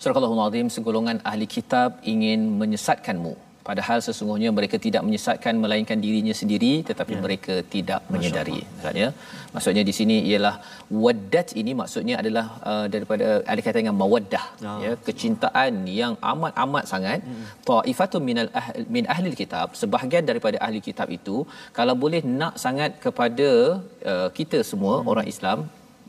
Speaker 1: Surah Al-Azim segolongan ahli kitab ingin menyesatkanmu padahal sesungguhnya mereka tidak menyesatkan melainkan dirinya sendiri tetapi ya. mereka tidak menyedari maksudnya maksudnya di sini ialah waddat ini maksudnya adalah uh, daripada ada kaitan dengan mawaddah oh. ya kecintaan yang amat-amat sangat hmm. taifatun minal ahl, min ahli kitab sebahagian daripada ahli kitab itu kalau boleh nak sangat kepada uh, kita semua hmm. orang Islam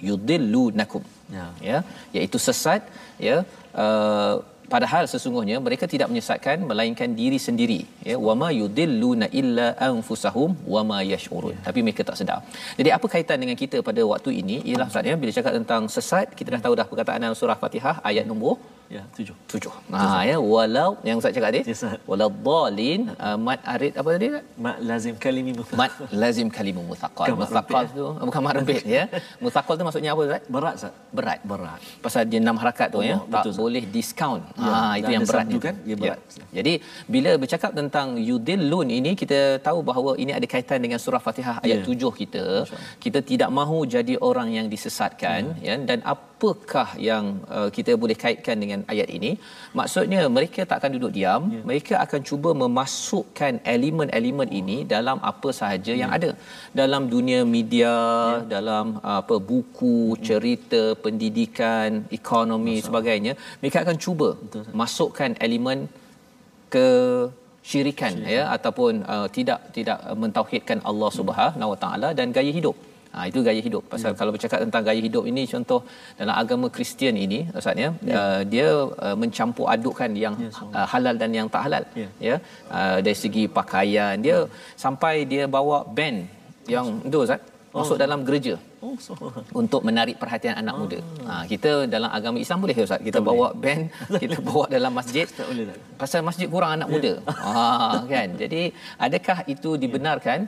Speaker 1: yudillunakum ya. ya iaitu sesat ya uh, padahal sesungguhnya mereka tidak menyesatkan melainkan diri sendiri ya. Wama yudilluna illa anfusahum wama yash'urun. Ya. tapi mereka tak sedar. Jadi apa kaitan dengan kita pada waktu ini? Ialah saatnya bila cakap tentang sesat kita dah tahu dah perkataan dalam surah Fatihah ayat nombor
Speaker 2: Ya, tujuh.
Speaker 1: Tujuh. Ha, ya, walau yang saya cakap tadi. Yes, walau dhalin uh, mat arid apa tadi?
Speaker 2: Mat lazim kalimi
Speaker 1: muthaqqal. Mat lazim kalimu muthaqqal. Muthaqqal tu ya. bukan mat rempit ya. Muthaqqal tu maksudnya apa Ustaz?
Speaker 2: Berat Ustaz.
Speaker 1: Berat. Berat. Pasal dia enam harakat tu oh, ya. Tak betul, boleh diskaun. Ya, ha, itu yang berat
Speaker 2: kan? Ya, berat. Ya.
Speaker 1: Jadi bila bercakap tentang yudillun ini kita tahu bahawa ini ada kaitan dengan surah Fatihah ayat ya. tujuh kita. Kita tidak mahu jadi orang yang disesatkan ya, ya dan apakah yang uh, kita boleh kaitkan dengan ayat ini maksudnya mereka tak akan duduk diam ya. mereka akan cuba memasukkan elemen-elemen ini dalam apa sahaja ya. yang ada dalam dunia media ya. dalam uh, apa buku ya. cerita pendidikan ekonomi Masa. sebagainya mereka akan cuba Betul. masukkan elemen ke syirikan ya ataupun uh, tidak tidak mentauhidkan Allah Subhanahu Wa Taala dan gaya hidup Ha, itu gaya hidup. Pasal ya. kalau bercakap tentang gaya hidup ini contoh dalam agama Kristian ini Ustaz ya, ya. Uh, dia uh, mencampur adukkan yang ya, uh, halal dan yang tak halal. Ya. ya? Uh, dari segi pakaian dia ya. sampai dia bawa band yang itu Ustaz oh. masuk dalam gereja. Oh, so. Untuk menarik perhatian anak oh. muda. Ha, kita dalam agama Islam boleh Ustaz? Kita tak bawa boleh. band, kita bawa dalam masjid. Tak boleh tak. Pasal masjid kurang anak muda. ha, kan? Jadi adakah itu dibenarkan?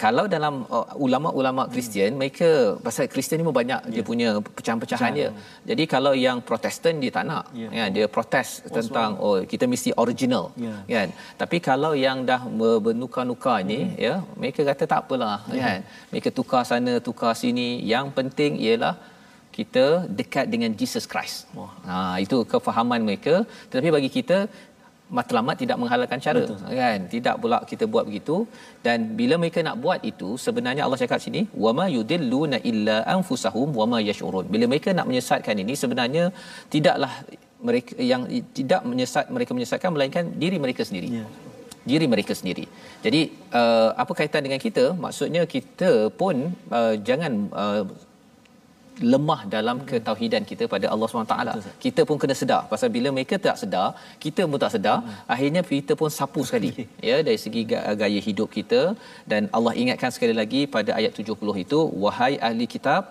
Speaker 1: Kalau dalam uh, ulama-ulama Kristian hmm. mereka pasal Kristian ni banyak yeah. dia punya pecahan-pecahan dia. Jadi kalau yang Protestan dia tak nak yeah. kan dia protes oh, tentang so. oh kita mesti original yeah. kan. Tapi kalau yang dah bernuka-nuka ni hmm. ya mereka kata tak apalah yeah. kan. Mereka tukar sana tukar sini yang penting ialah kita dekat dengan Jesus Christ. Wah. Ha itu kefahaman mereka tetapi bagi kita matlamat tidak menghalalkan cara Betul. kan? Tidak pula kita buat begitu. Dan bila mereka nak buat itu sebenarnya Allah cakap sini wama yudilluna illa anfusahum wama yashurun. Bila mereka nak menyesatkan ini sebenarnya tidaklah mereka yang tidak menyesat mereka menyesatkan melainkan diri mereka sendiri. Yeah. diri mereka sendiri. Jadi uh, apa kaitan dengan kita? Maksudnya kita pun uh, jangan uh, lemah dalam ketauhidan kita pada Allah SWT. Kita pun kena sedar. Pasal bila mereka tak sedar, kita pun tak sedar, hmm. akhirnya kita pun sapu sekali. ya Dari segi gaya hidup kita. Dan Allah ingatkan sekali lagi pada ayat 70 itu, Wahai ahli kitab,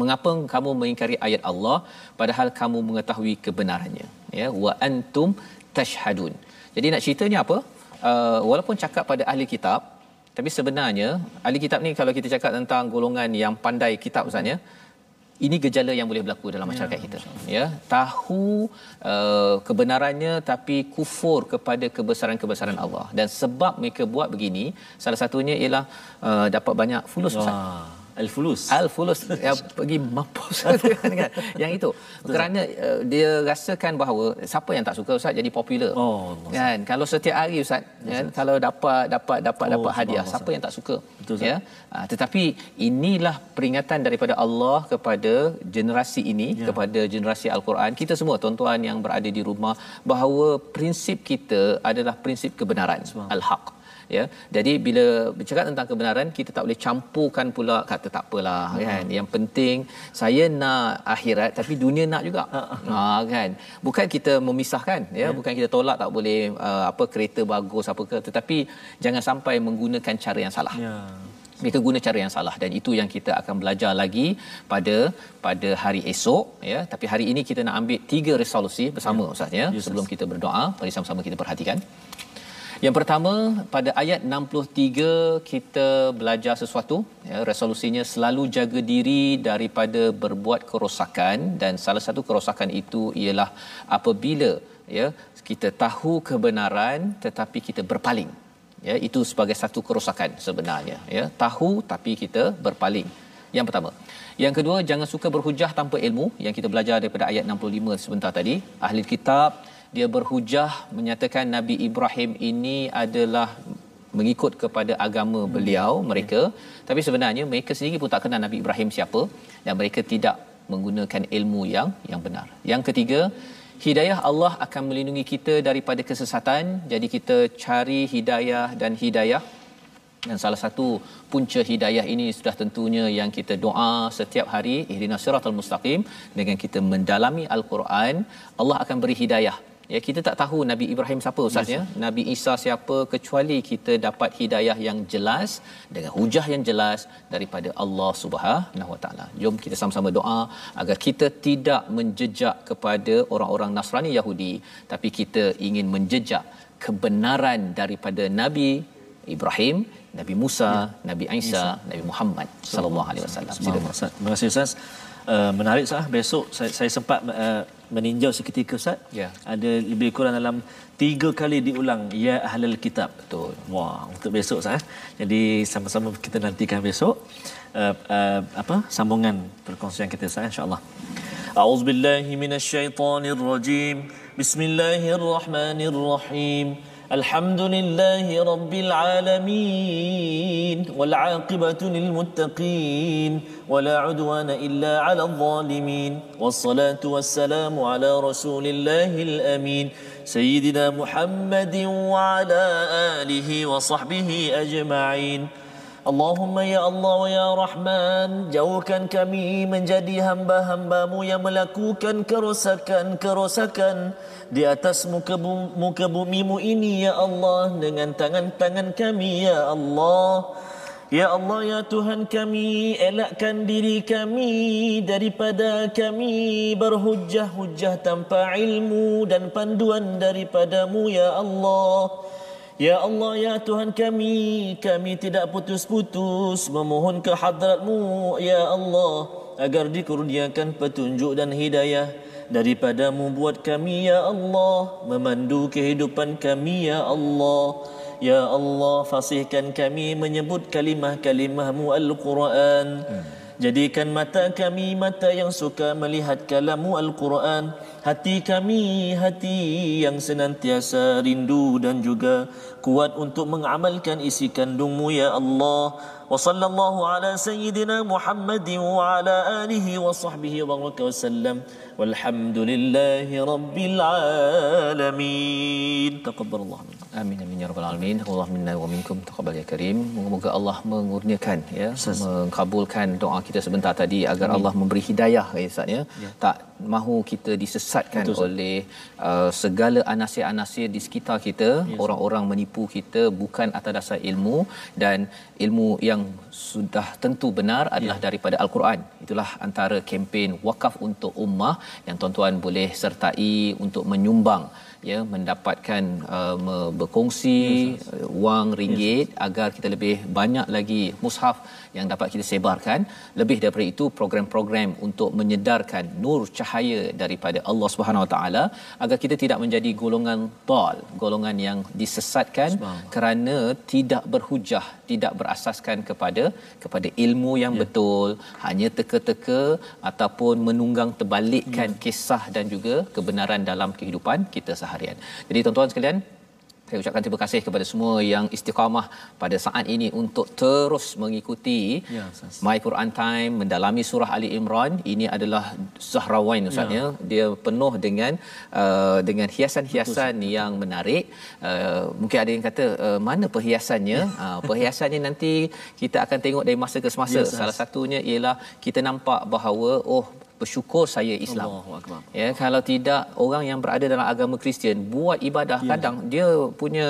Speaker 1: mengapa kamu mengingkari ayat Allah padahal kamu mengetahui kebenarannya? Ya, Wa antum tashhadun. Jadi nak ceritanya apa? Uh, walaupun cakap pada ahli kitab, tapi sebenarnya ahli kitab ni kalau kita cakap tentang golongan yang pandai kitab Ustaz ya, ini gejala yang boleh berlaku dalam masyarakat ya, kita ya. Tahu uh, kebenarannya tapi kufur kepada kebesaran-kebesaran Allah. Dan sebab mereka buat begini salah satunya ialah uh, dapat banyak fulus Ustaz
Speaker 2: Al-Fulus.
Speaker 1: Al-Fulus yang pergi mampus kan yang itu. Kerana uh, dia rasakan bahawa siapa yang tak suka ustaz jadi popular. Oh, kan kalau setiap hari ustaz kan kalau dapat dapat dapat oh, dapat hadiah siapa yang tak suka. Betul, ya. Uh, tetapi inilah peringatan daripada Allah kepada generasi ini ya. kepada generasi Al-Quran kita semua tuan-tuan yang berada di rumah bahawa prinsip kita adalah prinsip kebenaran al-haq ya. Jadi bila bercakap tentang kebenaran kita tak boleh campurkan pula kata tak apalah hmm. kan. Yang penting saya nak akhirat tapi dunia nak juga. Ha kan. Bukan kita memisahkan ya. Yeah. bukan kita tolak tak boleh uh, apa kereta bagus apa ke. Tetapi jangan sampai menggunakan cara yang salah. Ya. Yeah. mereka guna cara yang salah. Dan itu yang kita akan belajar lagi pada pada hari esok ya. Tapi hari ini kita nak ambil tiga resolusi bersama ya. ustaz ya. Yes, sebelum kita berdoa mari sama-sama kita perhatikan yang pertama pada ayat 63 kita belajar sesuatu. Ya resolusinya selalu jaga diri daripada berbuat kerosakan dan salah satu kerosakan itu ialah apabila ya kita tahu kebenaran tetapi kita berpaling. Ya itu sebagai satu kerosakan sebenarnya. Ya tahu tapi kita berpaling. Yang pertama. Yang kedua jangan suka berhujah tanpa ilmu. Yang kita belajar daripada ayat 65 sebentar tadi. Ahli kitab dia berhujah menyatakan Nabi Ibrahim ini adalah mengikut kepada agama beliau mereka. Tapi sebenarnya mereka sendiri pun tak kenal Nabi Ibrahim siapa dan mereka tidak menggunakan ilmu yang yang benar. Yang ketiga, hidayah Allah akan melindungi kita daripada kesesatan. Jadi kita cari hidayah dan hidayah. Dan salah satu punca hidayah ini sudah tentunya yang kita doa setiap hari ihdinas siratal mustaqim. Dengan kita mendalami al-Quran Allah akan beri hidayah Ya kita tak tahu Nabi Ibrahim siapa ustaz ya. Nabi Isa siapa kecuali kita dapat hidayah yang jelas dengan hujah yang jelas daripada Allah Subhanahu Wa Taala. Jom kita sama-sama doa agar kita tidak menjejak kepada orang-orang Nasrani Yahudi tapi kita ingin menjejak kebenaran daripada Nabi Ibrahim, Nabi Musa, ya. Nabi Isa, Isa, Nabi Muhammad sallallahu alaihi wasallam.
Speaker 2: Terima kasih Ustaz. Uh, menarik sah besok saya, saya sempat uh, meninjau seketika Ustaz. Ya. Ada lebih kurang dalam tiga kali diulang ya ahlul kitab. Betul. Wah, untuk besok sah. Jadi sama-sama kita nantikan besok uh, uh, apa sambungan perkongsian kita sah insya-Allah. A'udzubillahi minasyaitonirrajim. Bismillahirrahmanirrahim. الحمد لله رب العالمين والعاقبة للمتقين ولا عدوان إلا على الظالمين والصلاة والسلام على رسول الله الأمين سيدنا محمد وعلى آله وصحبه أجمعين Allahumma ya Allah wa ya Rahman Jauhkan kami menjadi hamba-hambamu yang melakukan kerosakan-kerosakan Di atas muka, bu- muka bumimu ini ya Allah Dengan tangan-tangan kami ya Allah Ya Allah ya Tuhan kami elakkan diri kami daripada kami berhujah-hujah tanpa ilmu dan panduan daripadamu ya Allah. Ya Allah, Ya Tuhan kami, kami tidak putus-putus memohon ke hadratmu, Ya Allah, agar dikurniakan petunjuk dan hidayah daripadamu buat kami, Ya Allah, memandu kehidupan kami, Ya Allah. Ya Allah, fasihkan kami menyebut kalimah-kalimahmu Al-Quran. Hmm Jadikan mata kami mata yang suka melihat kalamu Al-Quran. Hati kami hati yang senantiasa rindu dan juga kuat untuk mengamalkan isi kandungmu ya Allah. Wa sallallahu ala sayyidina Muhammadin wa ala alihi wa sahbihi wa sallam Walhamdulillahi rabbil alamin Taqabbalallah
Speaker 1: Amin amin ya rabbal alamin. Allah minna wa minkum taqabbal ya karim. Moga-moga Allah mengurniakan ya, Sas. mengkabulkan doa kita sebentar tadi agar amin. Allah memberi hidayah ya Ustaz ya. ya. Tak mahu kita disesatkan Betul, oleh uh, segala anasir-anasir di sekitar kita, ya, orang-orang menipu kita bukan atas dasar ilmu dan ilmu yang sudah tentu benar adalah ya. daripada al-Quran. Itulah antara kempen wakaf untuk ummah yang tuan-tuan boleh sertai untuk menyumbang ya mendapatkan uh, berkongsi yes, yes. wang ringgit yes. agar kita lebih banyak lagi mushaf yang dapat kita sebarkan lebih daripada itu program-program untuk menyedarkan nur cahaya daripada Allah Subhanahu Wa Taala agar kita tidak menjadi golongan tol golongan yang disesatkan kerana tidak berhujah tidak berasaskan kepada kepada ilmu yang ya. betul hanya teka-teka ataupun menunggang terbalikkan ya. kisah dan juga kebenaran dalam kehidupan kita seharian jadi tuan-tuan sekalian saya ucapkan terima kasih kepada semua yang istiqamah pada saat ini untuk terus mengikuti ya, My Quran Time mendalami surah Ali Imran. Ini adalah Zahrawain Ustaz ya. ya. Dia penuh dengan uh, dengan hiasan-hiasan Betul, yang menarik. Uh, mungkin ada yang kata uh, mana perhiasannya? Ya. uh, perhiasannya nanti kita akan tengok dari masa ke semasa. Ya, salah satunya ialah kita nampak bahawa oh bersyukur saya Islam. Ya, kalau tidak orang yang berada dalam agama Kristian buat ibadah ya. kadang dia punya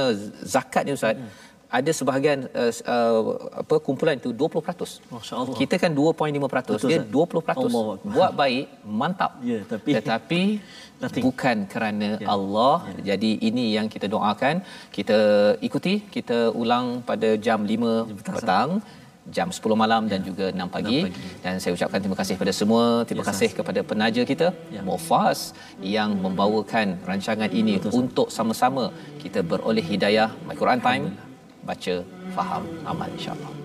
Speaker 1: zakat ni ustaz. Hmm. Ada sebahagian uh, uh, apa kumpulan itu 20%. Masya-Allah. Kita kan 2.5%, Betul, dia 20%. Allah. Buat baik, mantap. Ya, tapi tetapi Nothing. bukan kerana ya. Allah. Ya. Jadi ini yang kita doakan. Kita ikuti, kita ulang pada jam 5 petang jam 10 malam dan ya. juga 6 pagi. 6 pagi dan saya ucapkan terima kasih kepada semua terima ya, kasih sahas. kepada penaja kita ya. Mufas yang membawakan rancangan ini Betul, untuk sama-sama kita beroleh hidayah My Quran Time baca faham amal insyaallah